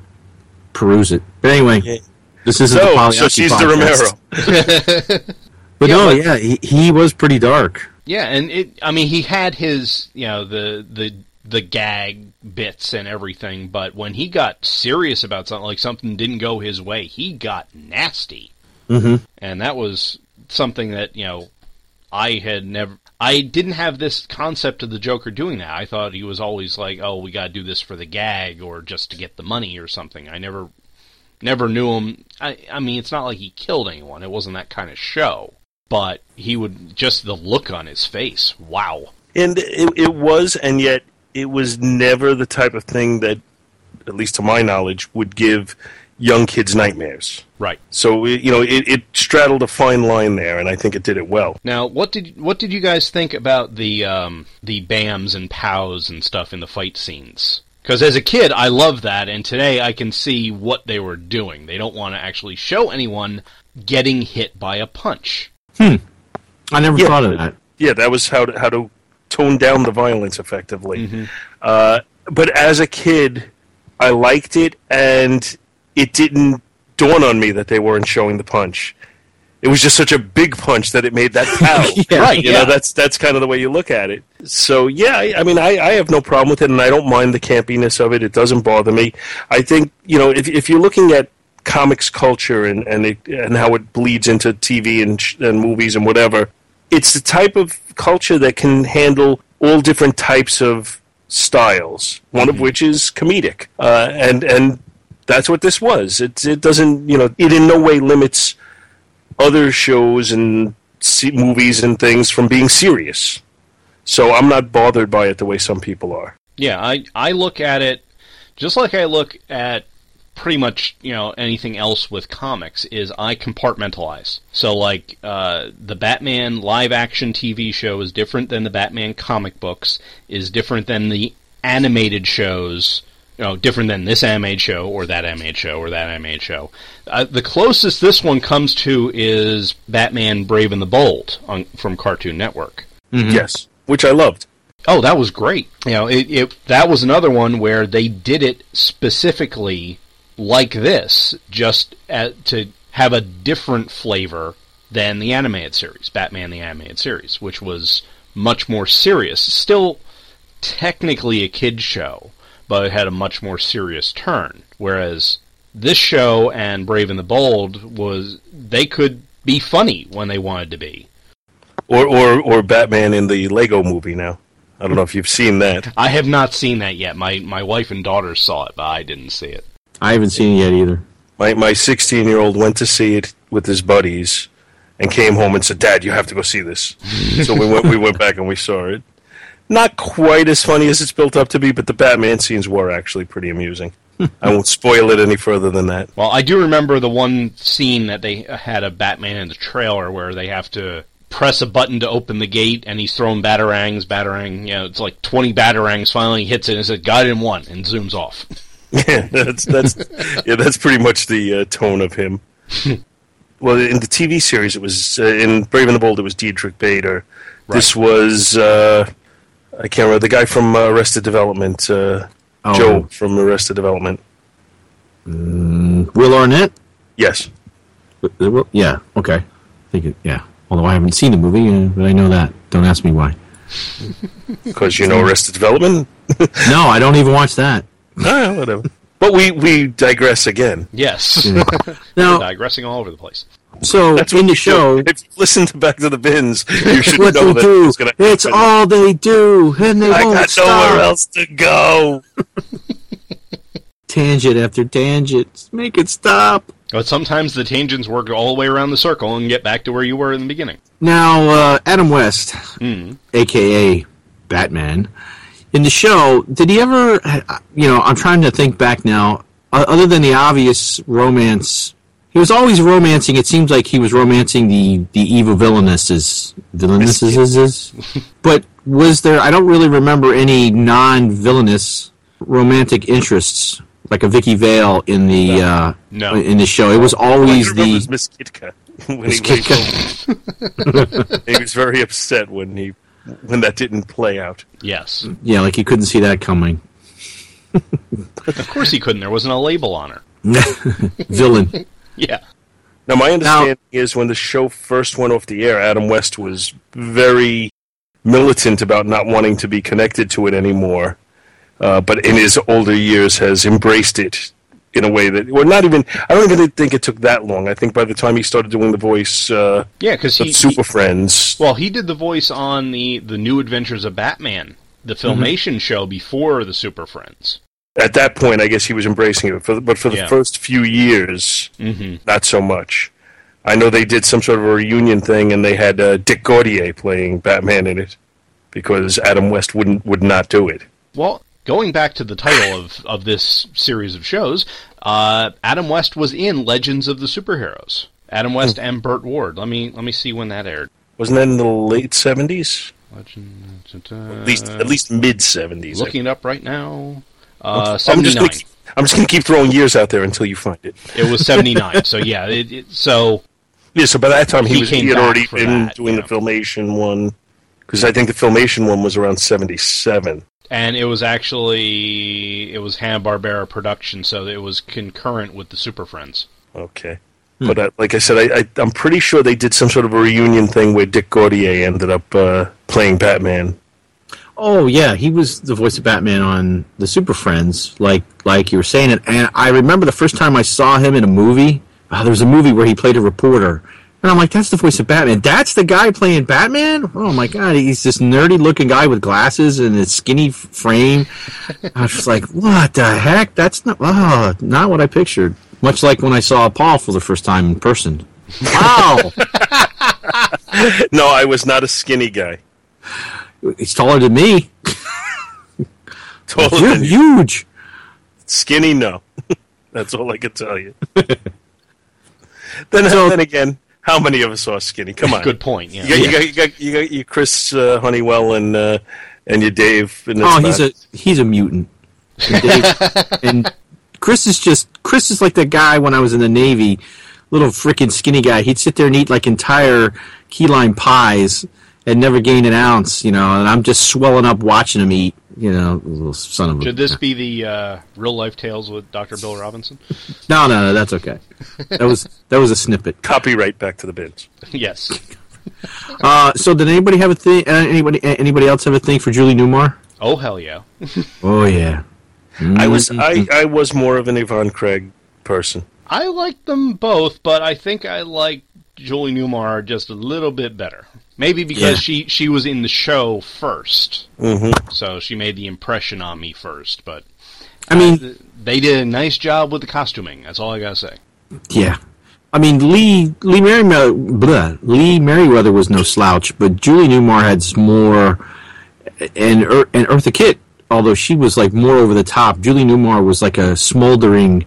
peruse it. But anyway, Yeah. this isn't the So, Pagliacci so she's the. Romero. (laughs) (laughs) But Yeah, no, but- yeah, he, he was pretty dark. Yeah, and it. I mean, he had his, you know, the the the gag bits and everything, but when he got serious about something, like something didn't go his way, he got nasty, hmm and that was something that you know I had never. I didn't have this concept of the Joker doing that. I thought he was always like, "Oh, we got to do this for the gag or just to get the money or something." I never, never knew him. I, I mean, it's not like he killed anyone. It wasn't that kind of show. But he would just the look on his face. Wow. And it, it was, and yet it was never the type of thing that, at least to my knowledge, would give young kids nightmares. Right. So it, you know, it, it straddled a fine line there, and I think it did it well. Now, what did what did you guys think about the um, the bams and pows and stuff in the fight scenes? Because as a kid, I loved that, and today I can see what they were doing. They don't want to actually show anyone getting hit by a punch. Hmm. I never Yeah. thought of that. Yeah, that was how to, how to tone down the violence effectively. Mm-hmm. Uh, but as a kid, I liked it, and it didn't dawn on me that they weren't showing the punch. It was just such a big punch that it made that (laughs) pow. Yeah. Right, You yeah. know, that's that's kind of the way you look at it. So yeah, I, I mean, I, I have no problem with it, and I don't mind the campiness of it. It doesn't bother me. I think you know, if if you're looking at comics culture and and it, and how it bleeds into TV and sh- and movies and whatever, it's the type of culture that can handle all different types of styles. One of which is comedic, uh, and and that's what this was. It it doesn't you know it in no way limits other shows and movies and things from being serious. So I'm not bothered by it the way some people are. Yeah, I I look at it just like I look at pretty much you know anything else with comics is I compartmentalize. So like uh, the Batman live action TV show is different than the Batman comic books, is different than the animated shows. You know, different than this animated show or that animated show or that animated show. Uh, the closest this one comes to is Batman Brave and the Bold on, from Cartoon Network. Yes, which I loved. Oh, that was great. You know, it, it that was another one where they did it specifically like this, just at, to have a different flavor than the animated series, Batman the animated series, which was much more serious. Still technically a kids show, but it had a much more serious turn. Whereas this show and Brave and the Bold was they could be funny when they wanted to be. Or or or Batman in the Lego movie now. I don't know if you've seen that. I have not seen that yet. My my wife and daughter saw it, but I didn't see it. I haven't seen it yet either. My my 16 year old went to see it with his buddies, and came home and said, "Dad, you have to go see this." (laughs) so we went we went back and we saw it. Not quite as funny as it's built up to be, but the Batman scenes were actually pretty amusing. I won't spoil it any further than that. Well, I do remember the one scene that they had of Batman in the trailer where they have to press a button to open the gate, and he's throwing batarangs, batarang. You know, it's like twenty batarangs. Finally, hits it and says, "Got it in one," and zooms off. (laughs) Yeah, that's that's yeah, that's pretty much the uh, tone of him. (laughs) well, in the TV series, it was uh, in Brave and the Bold. It was Diedrich Bader. This was uh, I can't remember the guy from uh, Arrested Development, uh, Oh. Joe from Arrested Development. Will Arnett? Yes, Yeah, okay. I think it, yeah. Although I haven't seen the movie, uh, but I know that. Don't ask me why. (laughs) because you know Arrested Development. (laughs) No, I don't even watch that. (laughs) ah, whatever. But we we digress again. Yes, Now, digressing all over the place. So (laughs) That's in the we do. show, If you listen to Back to the Bins, (laughs) you should what know they that do, it's going to. it's all they do, and they I won't got stop. nowhere else to go. (laughs) Tangent after tangent, make it stop. But sometimes the tangents work all the way around the circle and get back to where you were in the beginning. Now, uh, Adam West, Mm. aka Batman, in the show, did he ever? You know, I'm trying to think back now. Other than the obvious romance, he was always romancing. It seems like he was romancing the the evil villainesses, villainesses. (laughs) but was there? I don't really remember any non-villainous romantic interests like a Vicki Vale in the uh, No. in the show. It was always the was Miss Kitka. (laughs) when Miss he, was- Kitka. (laughs) he was very upset when he when that didn't play out. Yes. Yeah, like he couldn't see that coming. Of course he couldn't. There wasn't a label on her. Villain. (laughs) Yeah. Now, my understanding is when the show first went off the air, Adam West was very militant about not wanting to be connected to it anymore. Uh, but in his older years, has embraced it in a way that, well, not even. I don't even think it took that long. I think by the time he started doing the voice uh, Yeah, because he, Super he- Friends, well, he did the voice on the the New Adventures of Batman, the Filmation show before the Super Friends. At that point, I guess he was embracing it. For, the- but for the Yeah. first few years, hmm not so much. I know they did some sort of a reunion thing, and they had uh, Dick Gautier playing Batman in it because Adam West wouldn't would not do it. Well, going back to the title of, of this series of shows, uh, Adam West was in Legends of the Superheroes. Adam West Hmm. and Burt Ward. Let me let me see when that aired. Wasn't that in the late seventies? Legend, At least at least mid seventies. looking it up right now. Uh, I'm just keep, I'm just gonna keep throwing years out there until you find it. It was seventy nine. so yeah, it, it, so Yeah, so by that time he, He was came he had already been that, doing yeah. the filmation one because I think the filmation one was around seventy seven. and it was actually it was Hanna Barbera production, so it was concurrent with the Super Friends. Okay. But uh, like I said, I, I, I'm pretty sure they did some sort of a reunion thing where Dick Gautier ended up uh, playing Batman. Oh yeah, he was the voice of Batman on the Super Friends, like like you were saying it. And I remember the first time I saw him in a movie. Uh, there was a movie where he played a reporter, and I'm like, "That's the voice of Batman. That's the guy playing Batman." Oh my god, he's this nerdy looking guy with glasses and a skinny frame. I was just like, "What the heck? That's not oh, not what I pictured." Much like when I saw Paul for the first time in person. Wow, (laughs) No, I was not a skinny guy. He's taller than me. (laughs) Taller You're than you. huge. Skinny, no. (laughs) That's all I can tell you. (laughs) then, So- then again, how many of us are skinny? Come on. Good point. Yeah. You got, you got, you got, you got your Chris uh, Honeywell and uh, and your Dave. And Oh, that's he's a he's a mutant. And, Dave, and Chris is just Chris is like that guy when I was in the Navy, little freaking skinny guy. He'd sit there and eat like entire key lime pies and never gain an ounce, you know. And I'm just swelling up watching him eat, you know, little son of a. Should this be the uh, real life tales with Dr. Bill Robinson? No, no, no, that's okay. That was that was a snippet. copyright back to the bins. yes. (laughs) Uh, so did anybody have a thing? Uh, anybody anybody else have a thing for Julie Newmar? Oh hell yeah. (laughs) Oh yeah. I was Mm-hmm. I, I was more of an Yvonne Craig person. I like them both, but I think I like Julie Newmar just a little bit better. Maybe because Yeah. she she was in the show 1st Mm-hmm. so she made the impression on me first. But I mean, they did a nice job with the costuming. That's all I gotta say. Yeah. I mean, Lee Lee Meriwether, blah, Lee Meriwether was no slouch, but Julie Newmar had more, and Ur- and Eartha Kitt, although she was like more over the top, Julie Newmar was like a smoldering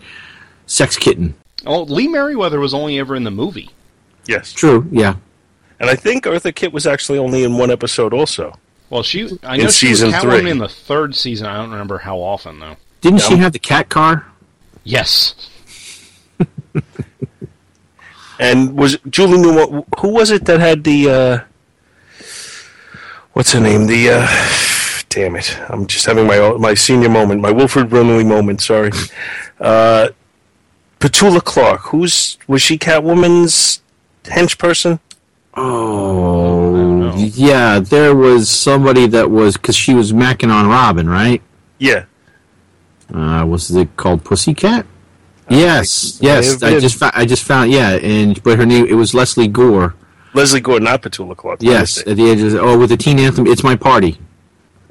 sex kitten. Oh, Lee Meriwether was only ever in the movie. Yes, True, yeah. and I think Eartha Kitt was actually only in one episode also. Well, she I In know she was season Catwoman three. in the third season. I don't remember how often though. Didn't she have the cat car? Yes. (laughs) And was Julie Newmar? Who was it that had the? Uh, what's her name? The. Uh, damn it! I'm just having my my senior moment, my Wilford Brimley moment. Sorry. Uh, Petula Clark. Who's was she? Catwoman's hench person. Oh, yeah. There was somebody that was because she was macking on Robin, right? Yeah. Uh, was it called Pussycat? Yes, may yes. have I just found, I just found yeah, and but her name it was Lesley Gore. Lesley Gore, not Petula Clark. Yes, at the edge of oh, with the teen anthem, "It's My Party."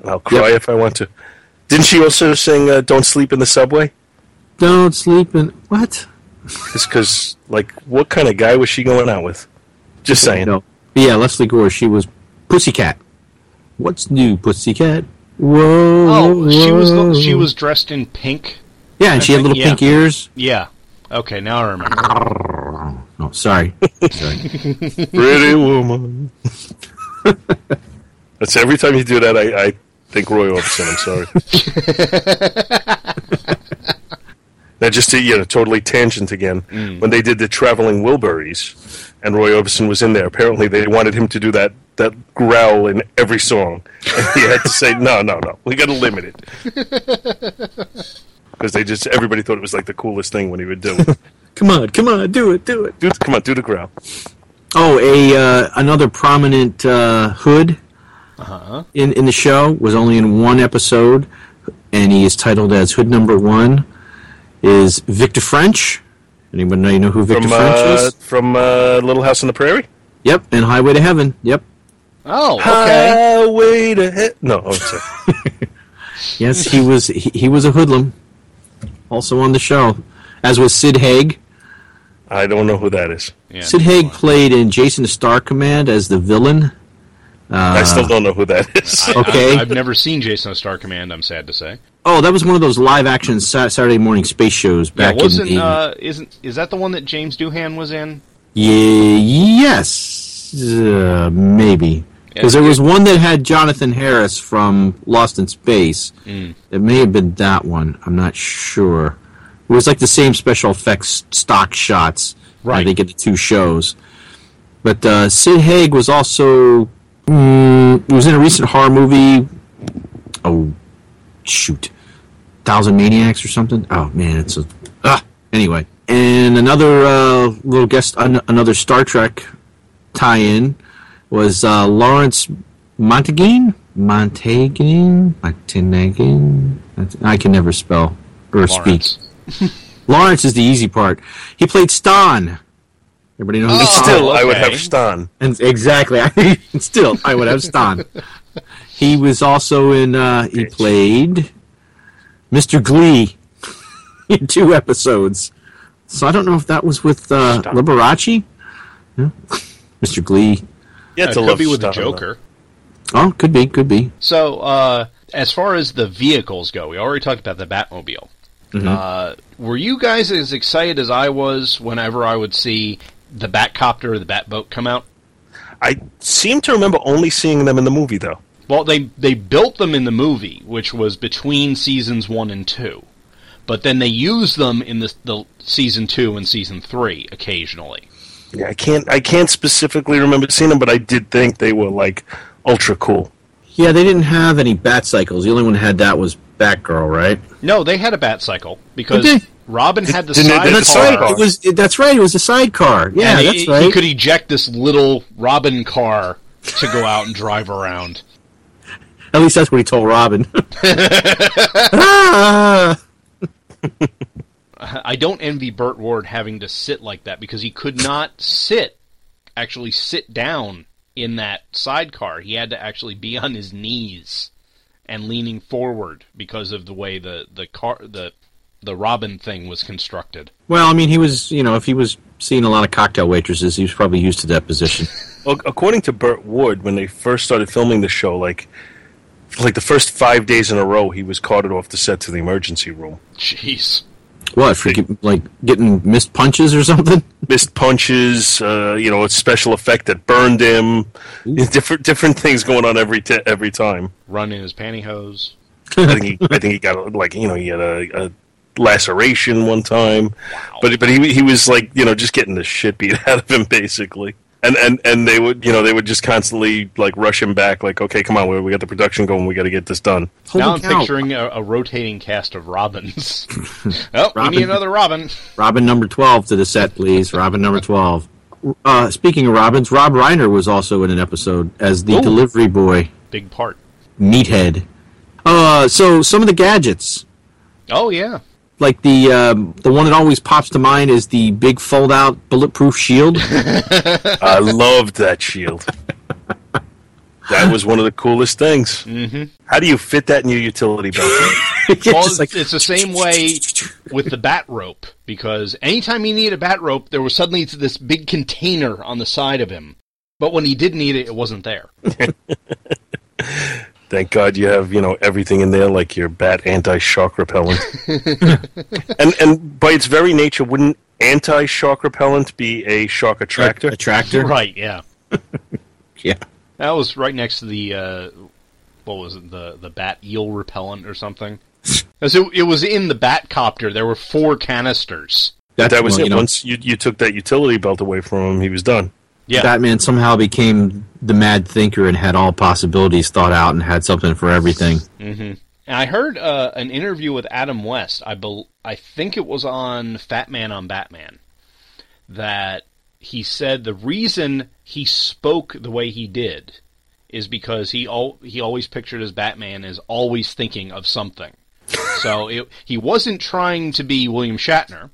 I'll cry if I want to. Didn't she also sing uh, "Don't Sleep in the Subway"? Don't sleep in what? Just because, like, what kind of guy was she going out with? Just saying. No, yeah, Lesley Gore. She was Pussycat. What's new, Pussycat? Oh, whoa. Oh, she was the, whoa. she was dressed in pink. Yeah, and she had little Yeah. pink ears. Yeah. Okay, now I remember. (laughs) Oh, sorry. sorry. (laughs) Pretty woman. That's every time you do that, I, I think Roy Orbison. I'm sorry. (laughs) now, just to you know, totally tangent again. When they did the traveling Wilburys, and Roy Orbison was in there, apparently they wanted him to do that that growl in every song, and he had to say, (laughs) "No, no, no, we got to limit it." (laughs) Because they just everybody thought it was like the coolest thing when he would do it. (laughs) Come on, come on, do it, do it. Dude, come on, do the growl. Oh, a uh, another prominent uh, hood in in the show was only in one episode, and he is titled as Hood Number One. Is Victor French? Anyone know you know who Victor From French uh, is? from uh, Little House on the Prairie. Yep, and Highway to Heaven. Yep. Oh, okay. Highway to he- No, oh, sorry. (laughs) Yes, he was he, he was a hoodlum, also on the show, as was Sid Haig. I don't know who that is. Yeah, Sid Haig played in Jason the Star Command as the villain. I still don't know who that is. I- (laughs) Okay. I, have never seen Jason the Star Command. I'm sad to say. Oh, that was one of those live action Saturday morning space shows back yeah, wasn't in the. uh, isn't is that the one that James Doohan was in? Yeah, yes, uh, maybe. Because Yeah, there was one that had Jonathan Harris from Lost in Space. Mm. It may have been that one. I'm not sure. It was like the same special effects stock shots. Right. I think in the two shows. But uh, Sid Haig was also mm, he was in a recent horror movie. Oh, shoot, Thousand Maniacs or something. Oh man, it's a ah. Anyway, and another uh, little guest, an- another Star Trek tie-in was uh, Lawrence Montague. Montague, Montague. I can never spell or Lawrence. speak. (laughs) Lawrence is the easy part. He played Stonn. Everybody knows Oh. Stonn. Still, I would have Stonn. And exactly. (laughs) Still, I would have Stonn. he was also in. Uh, he played Mr. Glee in two episodes. So I don't know if that was with uh, Stop. Liberace. Yeah. (laughs) Mr. Glee. Yeah, Uh, to it love could be with the Stan, Joker. Oh, could be, could be. So, uh, as far as the vehicles go, we already talked about the Batmobile. Mm-hmm. Uh, were you guys as excited as I was whenever I would see the Batcopter or the Batboat come out? I seem to remember only seeing them in the movie, though. Well, they they built them in the movie, which was between seasons one and two, but then they used them in the, the season two and season three occasionally. Yeah, I can't. I can't specifically remember seeing them, but I did think they were like ultra cool. Yeah, they didn't have any bat cycles. The only one that had that was Batgirl, right? No, they had a bat cycle because Did they? Robin had the Didn't it- sidecar. didn't it That's right. It was. That's right. It was a sidecar. Yeah, and he, that's right. he could eject this little Robin car to go out and drive around. At least that's what he told Robin. ah! (laughs) (laughs) I don't envy Burt Ward having to sit like that because he could not sit, actually sit down in that sidecar. He had to actually be on his knees and leaning forward because of the way the the car the the Robin thing was constructed. Well, I mean, he was, you know, if he was seeing a lot of cocktail waitresses, he was probably used to that position. (laughs) Well, according to Burt Ward, when they first started filming the show, like like the first five days in a row, he was carted off the set to the emergency room. Jeez. what, for get, like getting missed punches or something? (laughs) Missed punches, uh, you know, a special effect that burned him. (laughs) Different different things going on every t- every time. Run in his pantyhose. I think he, I think he got like you know he had a, a laceration one time, but but he he was like you know just getting the shit beat (laughs) out of him basically. And, and and they would you know they would just constantly like rush him back like okay come on we, we got the production going we got to get this done Holy now I'm cow. picturing a, a rotating cast of Robins. (laughs) oh, we need another Robin. Robin number 12 to the set, please. Robin number 12. Uh, speaking of Robins, Rob Reiner was also in an episode as the Ooh. delivery boy, Big part. Meathead. Uh, so some of the gadgets, Oh yeah. Like the um, the one that always pops to mind is the big fold out bulletproof shield. (laughs) I loved that shield that was one of the coolest things mm-hmm. how do you fit that in your utility belt (laughs) It's Well, just like- it's the same way with the bat rope because anytime he needed a bat rope, there was suddenly this big container on the side of him. But when he did need it, it wasn't there. (laughs) Thank God you have you know everything in there like your bat anti shock repellent. (laughs) and and by its very nature, wouldn't anti shock repellent be a shock attractor? Attractor. Right, yeah. (laughs) Yeah. That was right next to the uh, what was it the the bat eel repellent or something. (laughs) 'Cause it, it was in the bat copter. There were four canisters. That's that was well, it. you know, Once you you took that utility belt away from him, he was done. Yeah, Batman somehow became the mad thinker and had all possibilities thought out and had something for everything. And I heard uh, an interview with Adam West. I bel I think it was on Fat Man on Batman that he said the reason he spoke the way he did is because he al- he always pictured as Batman as always thinking of something. (laughs) so it, he wasn't trying to be William Shatner.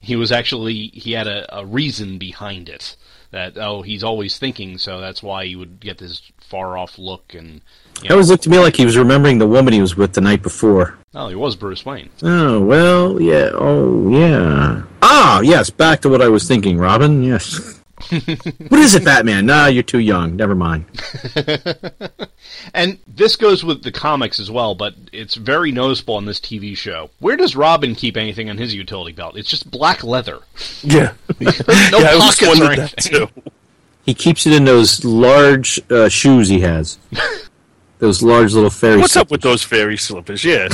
He was actually he had a, a reason behind it. That oh he's always thinking, so that's why he would get this far off look and you That know, always looked to me like he was remembering the woman he was with the night before. oh he was Bruce Wayne. Oh, well, yeah. Oh, yeah. Ah, yes, back to what I was thinking, Robin. Yes. (laughs) (laughs) what is it, Batman? Nah, you're too young. Never mind. (laughs) And this goes with the comics as well, but it's very noticeable on this TV show. Where does Robin keep anything on his utility belt? It's just black leather. Yeah, (laughs) No yeah, I pockets or wondering that anything. too. He keeps it in those large uh, shoes he has. those large little fairy What's up with those fairy slippers? Yeah,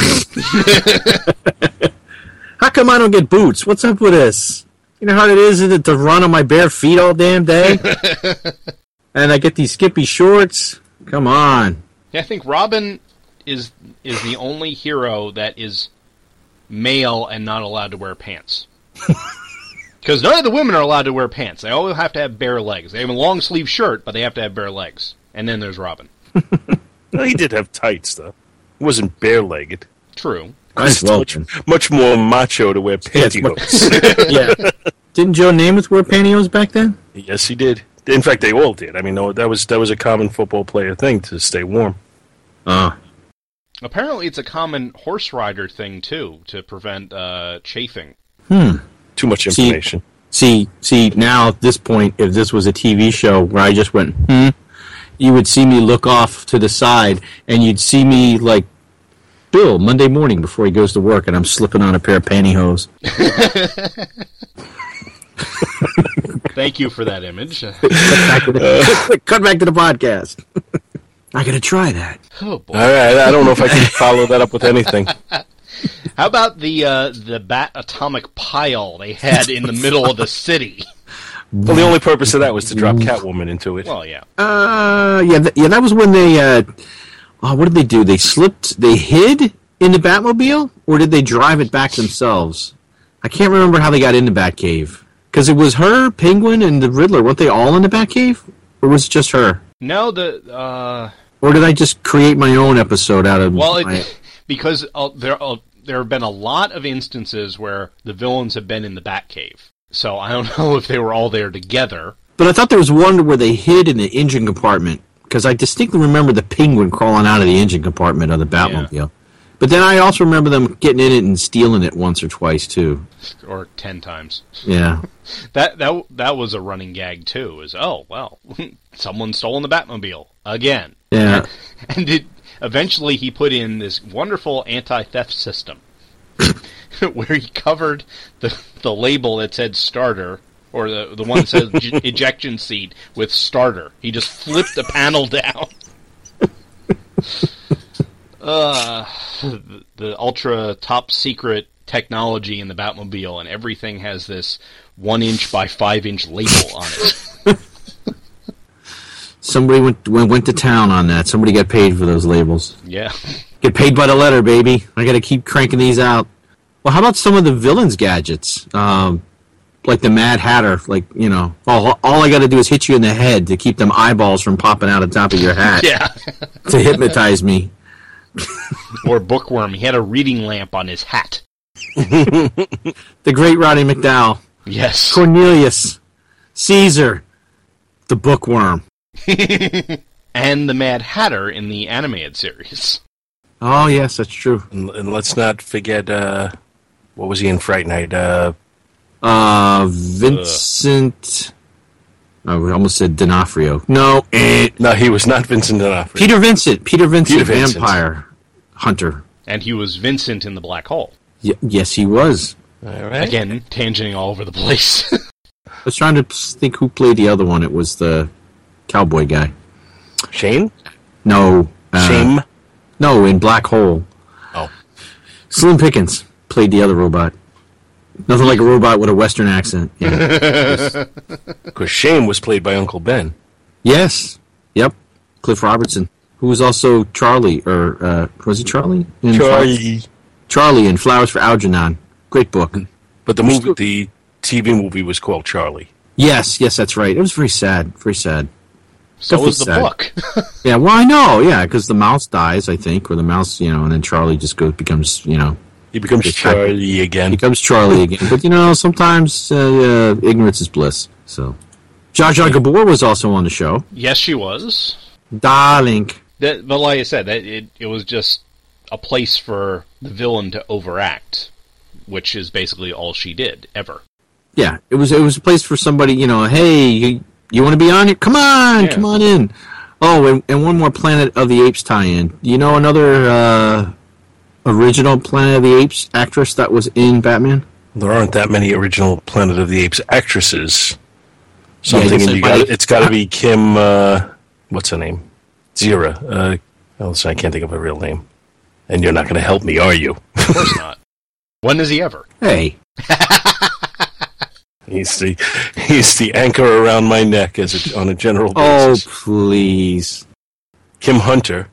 How come I don't get boots? What's up with this? You know how it is isn't it, to run on my bare feet all damn day? (laughs) and I get these skippy shorts? Come on. Yeah, I think Robin is is the only hero that is male and not allowed to wear pants. (laughs) Because none of the women are allowed to wear pants. They all have to have bare legs. They have a long sleeve shirt, but they have to have bare legs. And then there's Robin. (laughs) well, he did have tights though. He wasn't bare legged. True. Nice much, much more macho to wear Yeah, it's much- pantyhose. (laughs) yeah. Didn't Joe Namath wear pantyhose back then? yes, he did. In fact, they all did. I mean, no, that was that was a common football player thing to stay warm. Oh. Apparently, it's a common horse rider thing too to prevent uh, chafing. Hmm. Too much See- information. See, see, now at this point, if this was a TV show where I just went, hmm, you would see me look off to the side, and you'd see me like Bill Monday morning before he goes to work, and I'm slipping on a pair of pantyhose. (laughs) Thank you for that image. (laughs) Back to the, cut back to the podcast. (laughs) I gotta try that. oh boy. All right, I don't know if I can follow that up with anything. How about the uh, the bat atomic pile they had in the middle of the city? Well, the only purpose of that was to drop Catwoman into it. Well, yeah. Uh, yeah, th- yeah. That was when they. Uh, oh, what did they do? They slipped. They hid in the Batmobile, or did they drive it back themselves? I can't remember how they got in the Batcave because it was her, Penguin, and the Riddler. weren't they all in the Batcave, or was it just her? No, the uh, Or did I just create my own episode out of? well, my- it, (laughs) because uh, there uh, there have been a lot of instances where the villains have been in the Batcave. So I don't (laughs) know if they were all there together. But I thought there was one where they hid in the engine compartment because I distinctly remember the penguin crawling out of the engine compartment of the Batmobile. But then I also remember them getting in it and stealing it once or twice too. or ten times. Yeah. (laughs) That that that was a running gag too. Is oh well, (laughs) someone stolen the Batmobile again, Yeah. (laughs) and it, eventually he put in this wonderful anti-theft system where he covered the the label that said starter. Or the the one that says (laughs) ej- ejection seat with starter. He just flipped the panel down. (laughs) uh, the, the ultra top secret technology in the Batmobile, and everything has this one inch by five inch label on it. (laughs) Somebody went, went went to town on that. Somebody got paid for those labels. yeah. Get paid by the letter, baby. I got to keep cranking these out. Well, how about some of the villains' gadgets? Um, like the Mad Hatter. Like you know, all, all I got to do is hit you in the head to keep them eyeballs from popping out of the top of your hat Yeah. to hypnotize me. or Bookworm. He had a reading lamp on his hat. (laughs) The great Roddy McDowall, Yes. Cornelius, Caesar, the Bookworm. (laughs) And the Mad Hatter in the animated series. Oh yes, that's true. And, and let's not forget, uh, what was he in Fright Night? Uh, Uh, Vincent. I almost said D'Onofrio. No, eh. No, he was not Vincent D'Onofrio. Peter Vincent. Peter Vincent, Peter Vincent. vampire hunter. And he was Vincent in the Black Hole. Y- yes, he was. All right. Again, tangenting all over the place. (laughs) I was trying to think who played the other one. It was the cowboy guy. Shane? No, uh, Shame? No, in Black Hole. Oh. Slim Pickens played the other robot. Nothing like a robot with a Western accent. Yeah. (laughs) Because Shane was played by Uncle Ben. yes. Yep. Cliff Robertson, who was also Charlie, or uh, was he Charlie? In Charlie. Charlie in Flowers for Algernon. Great book. But the movie, the TV movie was called Charlie. Yes, yes, that's right. It was very sad. Very sad. so Definitely was the sad. book. Yeah, well, I know. Yeah, because the mouse dies, I think, or the mouse, you know, and then Charlie just goes becomes, you know, He becomes It's Charlie again. He becomes Charlie again. But you know, sometimes uh, uh, ignorance is bliss. So, Zsa Zsa Gabor was also on the show. yes, she was. Darling. That, but like I said, that it, it was just a place for the villain to overact, which is basically all she did ever. Yeah, it was it was a place for somebody. You know, hey, you, you want to be on here? Come on, Yeah. come on in. Oh, and, and one more Planet of the Apes tie-in. You know another uh, original Planet of the Apes actress that was in Batman? There aren't that many original Planet of the Apes actresses. Something, guess and you I- got it's got to be Kim. Uh, what's her name? Zira. Uh, oh, I can't think of her real name. And you're not going to help me, are you? Of course not. When is he ever? Hey, (laughs) He's the he's the anchor around my neck as a, on a general oh please, Kim Hunter.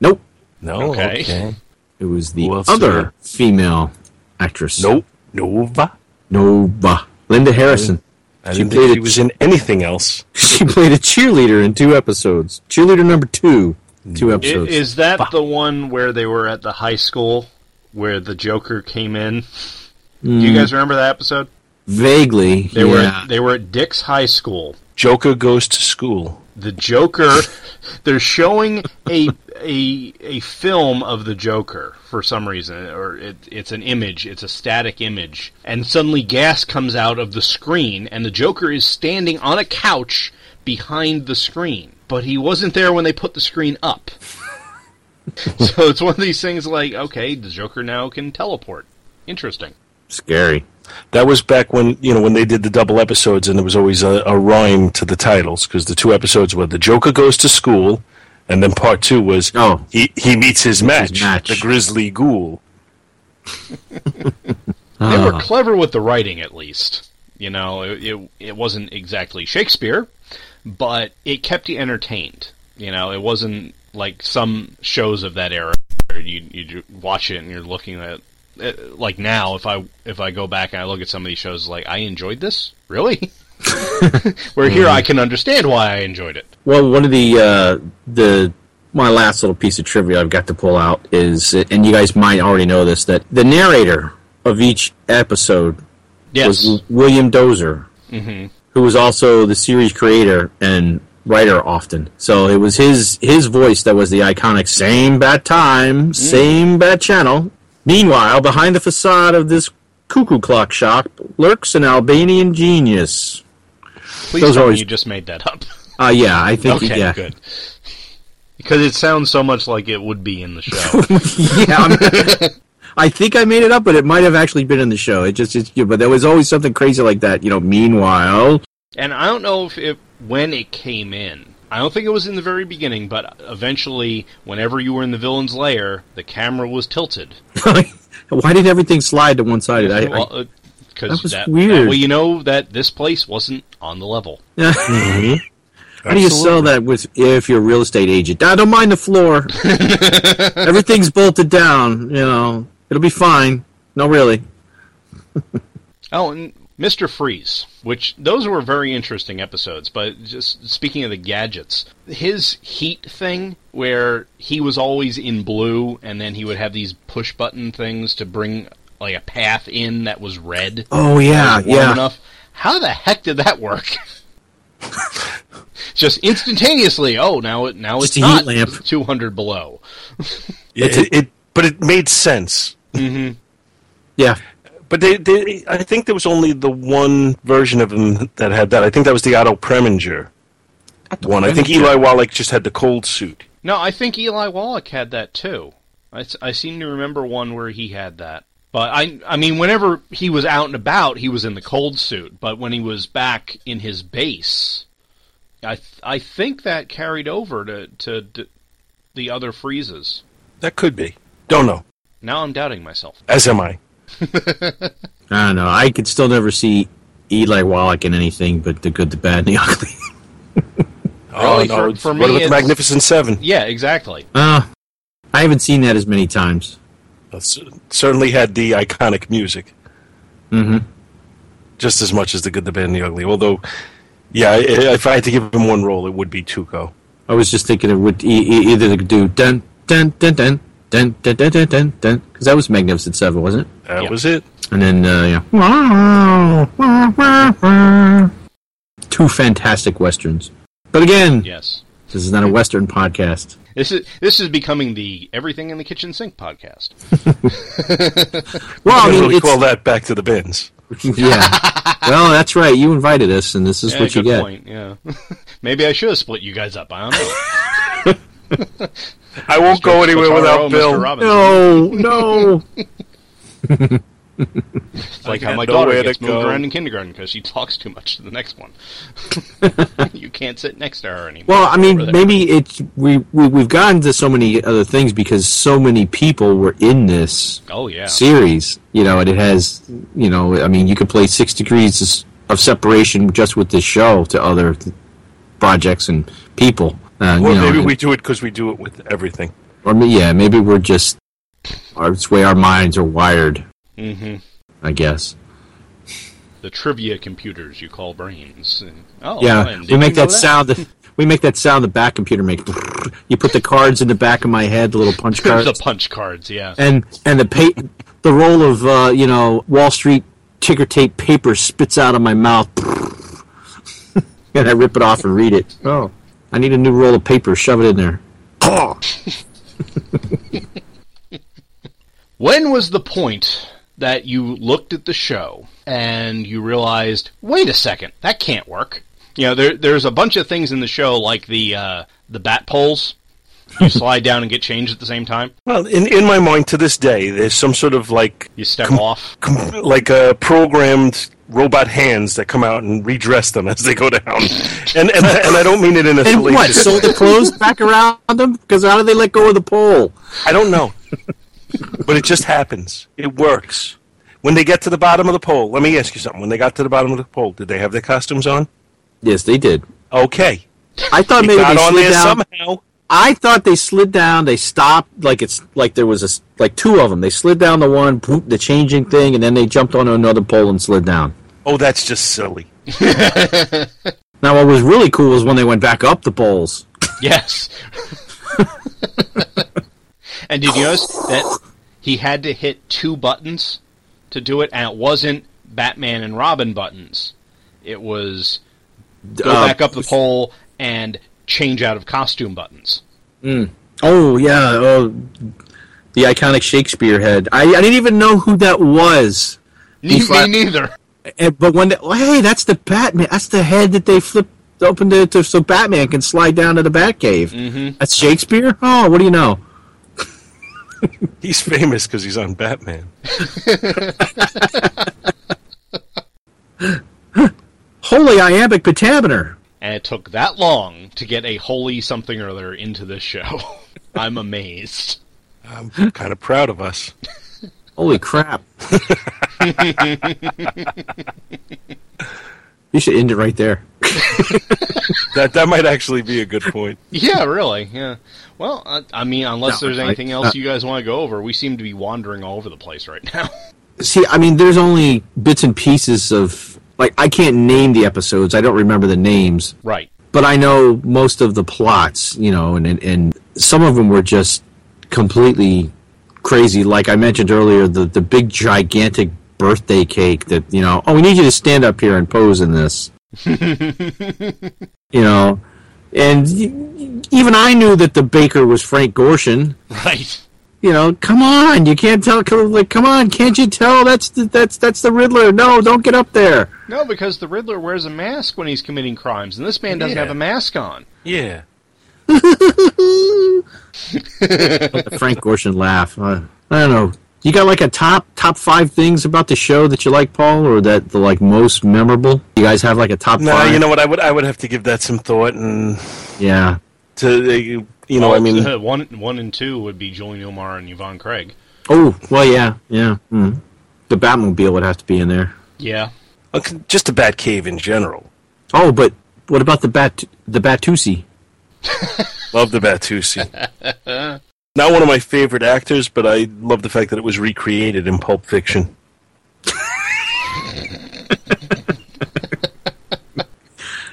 nope. No. Okay. Okay. It was the Who other is female actress. Nope. Nova. Nova. Linda Harrison. I She played think it- she was in anything else. (laughs) She played a cheerleader in two episodes. Cheerleader number two. Two episodes. Is that the one where they were at the high school where the Joker came in? Do you hmm. guys remember that episode? Vaguely. They yeah. were at, they were at Dick's High School. Joker goes to school. The Joker, they're showing a a a film of the Joker for some reason, or it, it's an image, it's a static image, and suddenly gas comes out of the screen, and the Joker is standing on a couch behind the screen, but he wasn't there when they put the screen up. (laughs) so it's one of these things like, okay, the Joker now can teleport. Interesting. Scary. That was back when you know when they did the double episodes, and there was always a, a rhyme to the titles because the two episodes were the Joker goes to school, and then part two was Oh. he he meets his match, match. the Grisly Ghoul. (laughs) They Ah. were clever with the writing, at least. You know, it, it it wasn't exactly Shakespeare, but it kept you entertained. You know, it wasn't like some shows of that era where you you watch it and you're looking at it, Uh, like now. If I if I go back and I look at some of these shows, like I enjoyed this really. (laughs) where here I mm-hmm. can understand why I enjoyed it. Well, one of the uh, the my last little piece of trivia I've got to pull out is, and you guys might already know this, that the narrator of each episode Yes, was William Dozier, mm-hmm. who was also the series creator and writer often. So it was his his voice that was the iconic "same bad time, mm. same bad channel." Meanwhile, behind the facade of this cuckoo clock shop lurks an Albanian genius. please those tell are me always- you just made that up. Uh, yeah, I think okay, yeah. good. Because it sounds so much like it would be in the show. (laughs) yeah, I'm- I think I made it up, but it might have actually been in the show. It just, it's, but there was always something crazy like that. You know, meanwhile, And I don't know if it when it came in. I don't think it was in the very beginning, but eventually, whenever you were in the villain's lair, the camera was tilted. (laughs) why did everything slide to one side? I, I, uh, Because That was that, weird. well, you know that this place wasn't on the level. (laughs) Mm-hmm. How do you sell that with if you're a real estate agent? I don't mind the floor. (laughs) Everything's bolted down. You know, it'll be fine. No, really. Oh, and Mr. Freeze, which those were very interesting episodes, but just speaking of the gadgets, his heat thing where he was always in blue and then he would have these push button things to bring like a path in that was red. Oh yeah, warm yeah. enough. How the heck did that work? (laughs) Just instantaneously. Oh, now it now Just it's a heat not lamp. 200 below. (laughs) It, it, but it made sense. Mm-hmm. Yeah, But they, they, I think there was only the one version of him that had that. I think that was the Otto Preminger one. I think Eli Wallach just had the cold suit. No, I think Eli Wallach had that too. I seem to remember one where he had that. But I, I mean, whenever he was out and about, he was in the cold suit. But when he was back in his base, I, th- I think that carried over to, to d- the other freezes. That could be. Don't know. Now I'm doubting myself. As am I. (laughs) I don't know. I could still never see Eli Wallach in anything but the good, the bad, and the (laughs) ugly. Oh, Really, no. for- it's- for what me, about the Magnificent Seven? Yeah, exactly. Uh, I haven't seen that as many times. It's- certainly had the iconic music. Mm-hmm. Just as much as the good, the bad, and the ugly. Although, yeah, if I had to give him one role, it would be Tuco. I was just thinking it would e- e- either do dun dun dun dun dun dun dun dun dun dun because that was Magnificent Seven, wasn't it? That Yeah. was it. And then uh, yeah, two fantastic westerns. But again, Yes. this is not a western podcast. This is this is becoming the Everything in the Kitchen Sink podcast. (laughs) Well, I I mean, really it's, call that back to the bins. (laughs) yeah. Well, that's right. You invited us, and this is yeah, what you good get. point. Yeah. (laughs) Maybe I should have split you guys up. I don't know. I won't go anywhere Spataro, without Mr. Bill. No, no. It's like how my daughter nowhere gets to moved go. around in kindergarten because she talks too much to the next one. (laughs) you can't sit next to her anymore. Well, I mean, maybe it's we, we we've gotten to so many other things because so many people were in this Oh yeah. series. You know, and it has. You know, I mean, you could play Six Degrees of Separation just with this show to other th- projects and people. Uh, Or you know, maybe we do it because we do it with everything. or yeah, maybe we're just. Or it's the way our minds are wired. hmm I guess. The trivia computers you call brains. Oh, yeah, and we did make you know that, sound. That, we make that sound the back computer makes. You put the cards in the back of my head, the little punch (laughs) cards. the punch cards. Yeah. and and the pa- the roll of uh, you know Wall Street ticker tape paper spits out of my mouth, (laughs) and I rip it off and read it. Oh, I need a new roll of paper. Shove it in there. (laughs) When was the point that you looked at the show and you realized, wait a second, that can't work? You know, there, there's a bunch of things in the show like the uh, the bat poles. You (laughs) slide down and get changed at the same time. Well, in in my mind to this day, there's some sort of like You step Com- off. com- like a programmed robot hands that come out and redress them as they go down. And and, I- (laughs) and I don't mean it in a And what? salacious. Sew the clothes back around them? Because how do they let go of the pole? I don't know, but it just happens. It works. When they get to the bottom of the pole, let me ask you something. When they got to the bottom of the pole, did they have their costumes on? Yes, they did. Okay, I thought they maybe got they on slid there down. somehow. I thought they slid down. They stopped like it's like there was a s- like two of them. They slid down the one, poop, the changing thing, and then they jumped onto another pole and slid down. Oh, that's just silly. (laughs) Now, what was really cool was when they went back up the poles. Yes. (laughs) and did you notice that he had to hit two buttons to do it, and it wasn't Batman and Robin buttons. It was go Uh, back up the pole and change out of costume buttons. Oh yeah, oh, the iconic Shakespeare head. I, I didn't even know who that was. Me, Before- me neither. And, but when they, oh, hey, that's the Batman. That's the head that they flipped open to, to so Batman can slide down to the Batcave. Mm-hmm. That's Shakespeare. Oh, what do you know? (laughs) He's famous because he's on Batman. (laughs) Holy iambic pentameter. And it took that long to get a holy something or other into this show. (laughs) I'm amazed. I'm kind of proud of us. Holy crap. (laughs) you should end it right there. (laughs) That that might actually be a good point. Yeah, really. Yeah. Well, I, I mean, unless No, there's I- anything uh, else you guys want to go over, we seem to be wandering all over the place right now. (laughs) See, I mean, there's only bits and pieces of like I can't name the episodes. I don't remember the names, right. but I know most of the plots. You know, and and, and some of them were just completely crazy. Like I mentioned earlier, the the big gigantic birthday cake that you know. Oh, we need you to stand up here and pose in this. (laughs) you know, and even I knew that the baker was Frank Gorshin. Right. you know, come on, you can't tell. Like, come on, can't you tell? That's the, that's that's the Riddler. No, don't get up there. No, because the Riddler wears a mask when he's committing crimes, and this man doesn't Yeah. have a mask on. Yeah. (laughs) the Frank Gorshin laugh. Uh, I don't know. You got like a top top five things about the show that you like, Paul, or that the like most memorable? You guys have like a top No, five? you know what? I would I would have to give that some thought and yeah. to uh, you know. I mean, one one and two would be Julie Newmar and Yvonne Craig. Oh well, yeah, yeah. Mm. The Batmobile would have to be in there. Yeah, okay, just a Bat Cave in general. Oh, but what about the Bat the Batusi? (laughs) Love the Batusi. (laughs) Not one of my favorite actors, but I love the fact that it was recreated in Pulp Fiction. (laughs)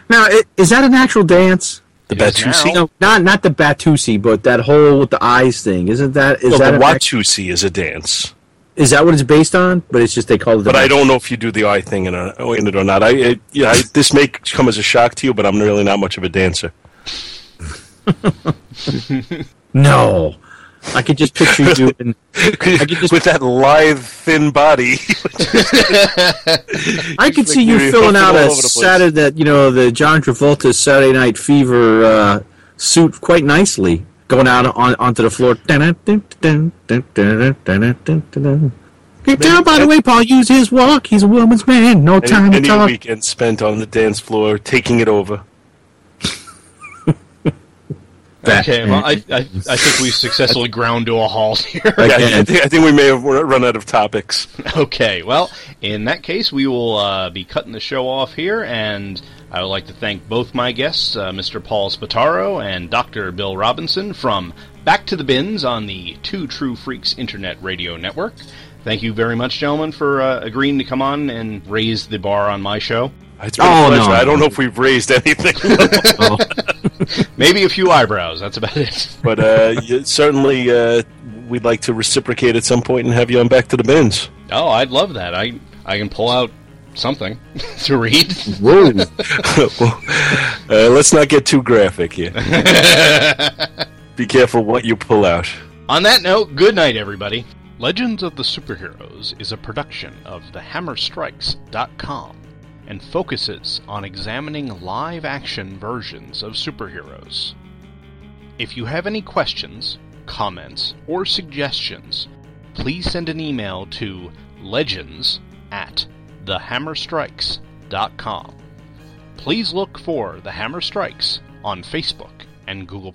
Now, i- is that an actual dance? The It is Batusi. No, not not the Batusi, but that whole with the eyes thing. Isn't that is No, that the an act- is a dance, is that what it's based on? But it's just they call it. The but I don't know if you do the eye thing in, a, in it or not. I it, yeah, I, this may come as a shock to you, but I'm really not much of a dancer. (laughs) No, I could just picture you. In, could just- With that lithe, thin body, (laughs) I could see you filling out a over the place. Saturday, that you know, the John Travolta Saturday Night Fever uh, suit quite nicely, going out on onto the floor. Hey, tell by the way, Paul used his walk. He's a woman's man. No time any, to any weekend spent on the dance floor, taking it over. That- Okay, well, I, I, I think we've (laughs) successfully ground to a halt here. Yeah, (laughs) I, think, I think we may have run out of topics. Okay, well, in that case, we will uh, be cutting the show off here, and I would like to thank both my guests, uh, Mr. Paul Spataro and Dr. Bill Robinson from Back to the Bins on the Two True Freaks Internet Radio Network. Thank you very much, gentlemen, for uh, agreeing to come on and raise the bar on my show. It's been Oh, a pleasure. no. I don't know if we've raised anything, (laughs) Oh, (laughs) Maybe a few eyebrows, that's about it. but uh, certainly uh, we'd like to reciprocate at some point and have you on back to the bins. Oh, I'd love that. I, I can pull out something (laughs) to read. whoa! well, uh, let's not get too graphic here. Be careful what you pull out. On that note, good night, everybody. Legends of the Superheroes is a production of thehammerstrikes.com and focuses on examining live action versions of superheroes. If you have any questions, comments, or suggestions, please send an email to legends at thehammerstrikes.com. Please look for The Hammer Strikes on Facebook and Google+.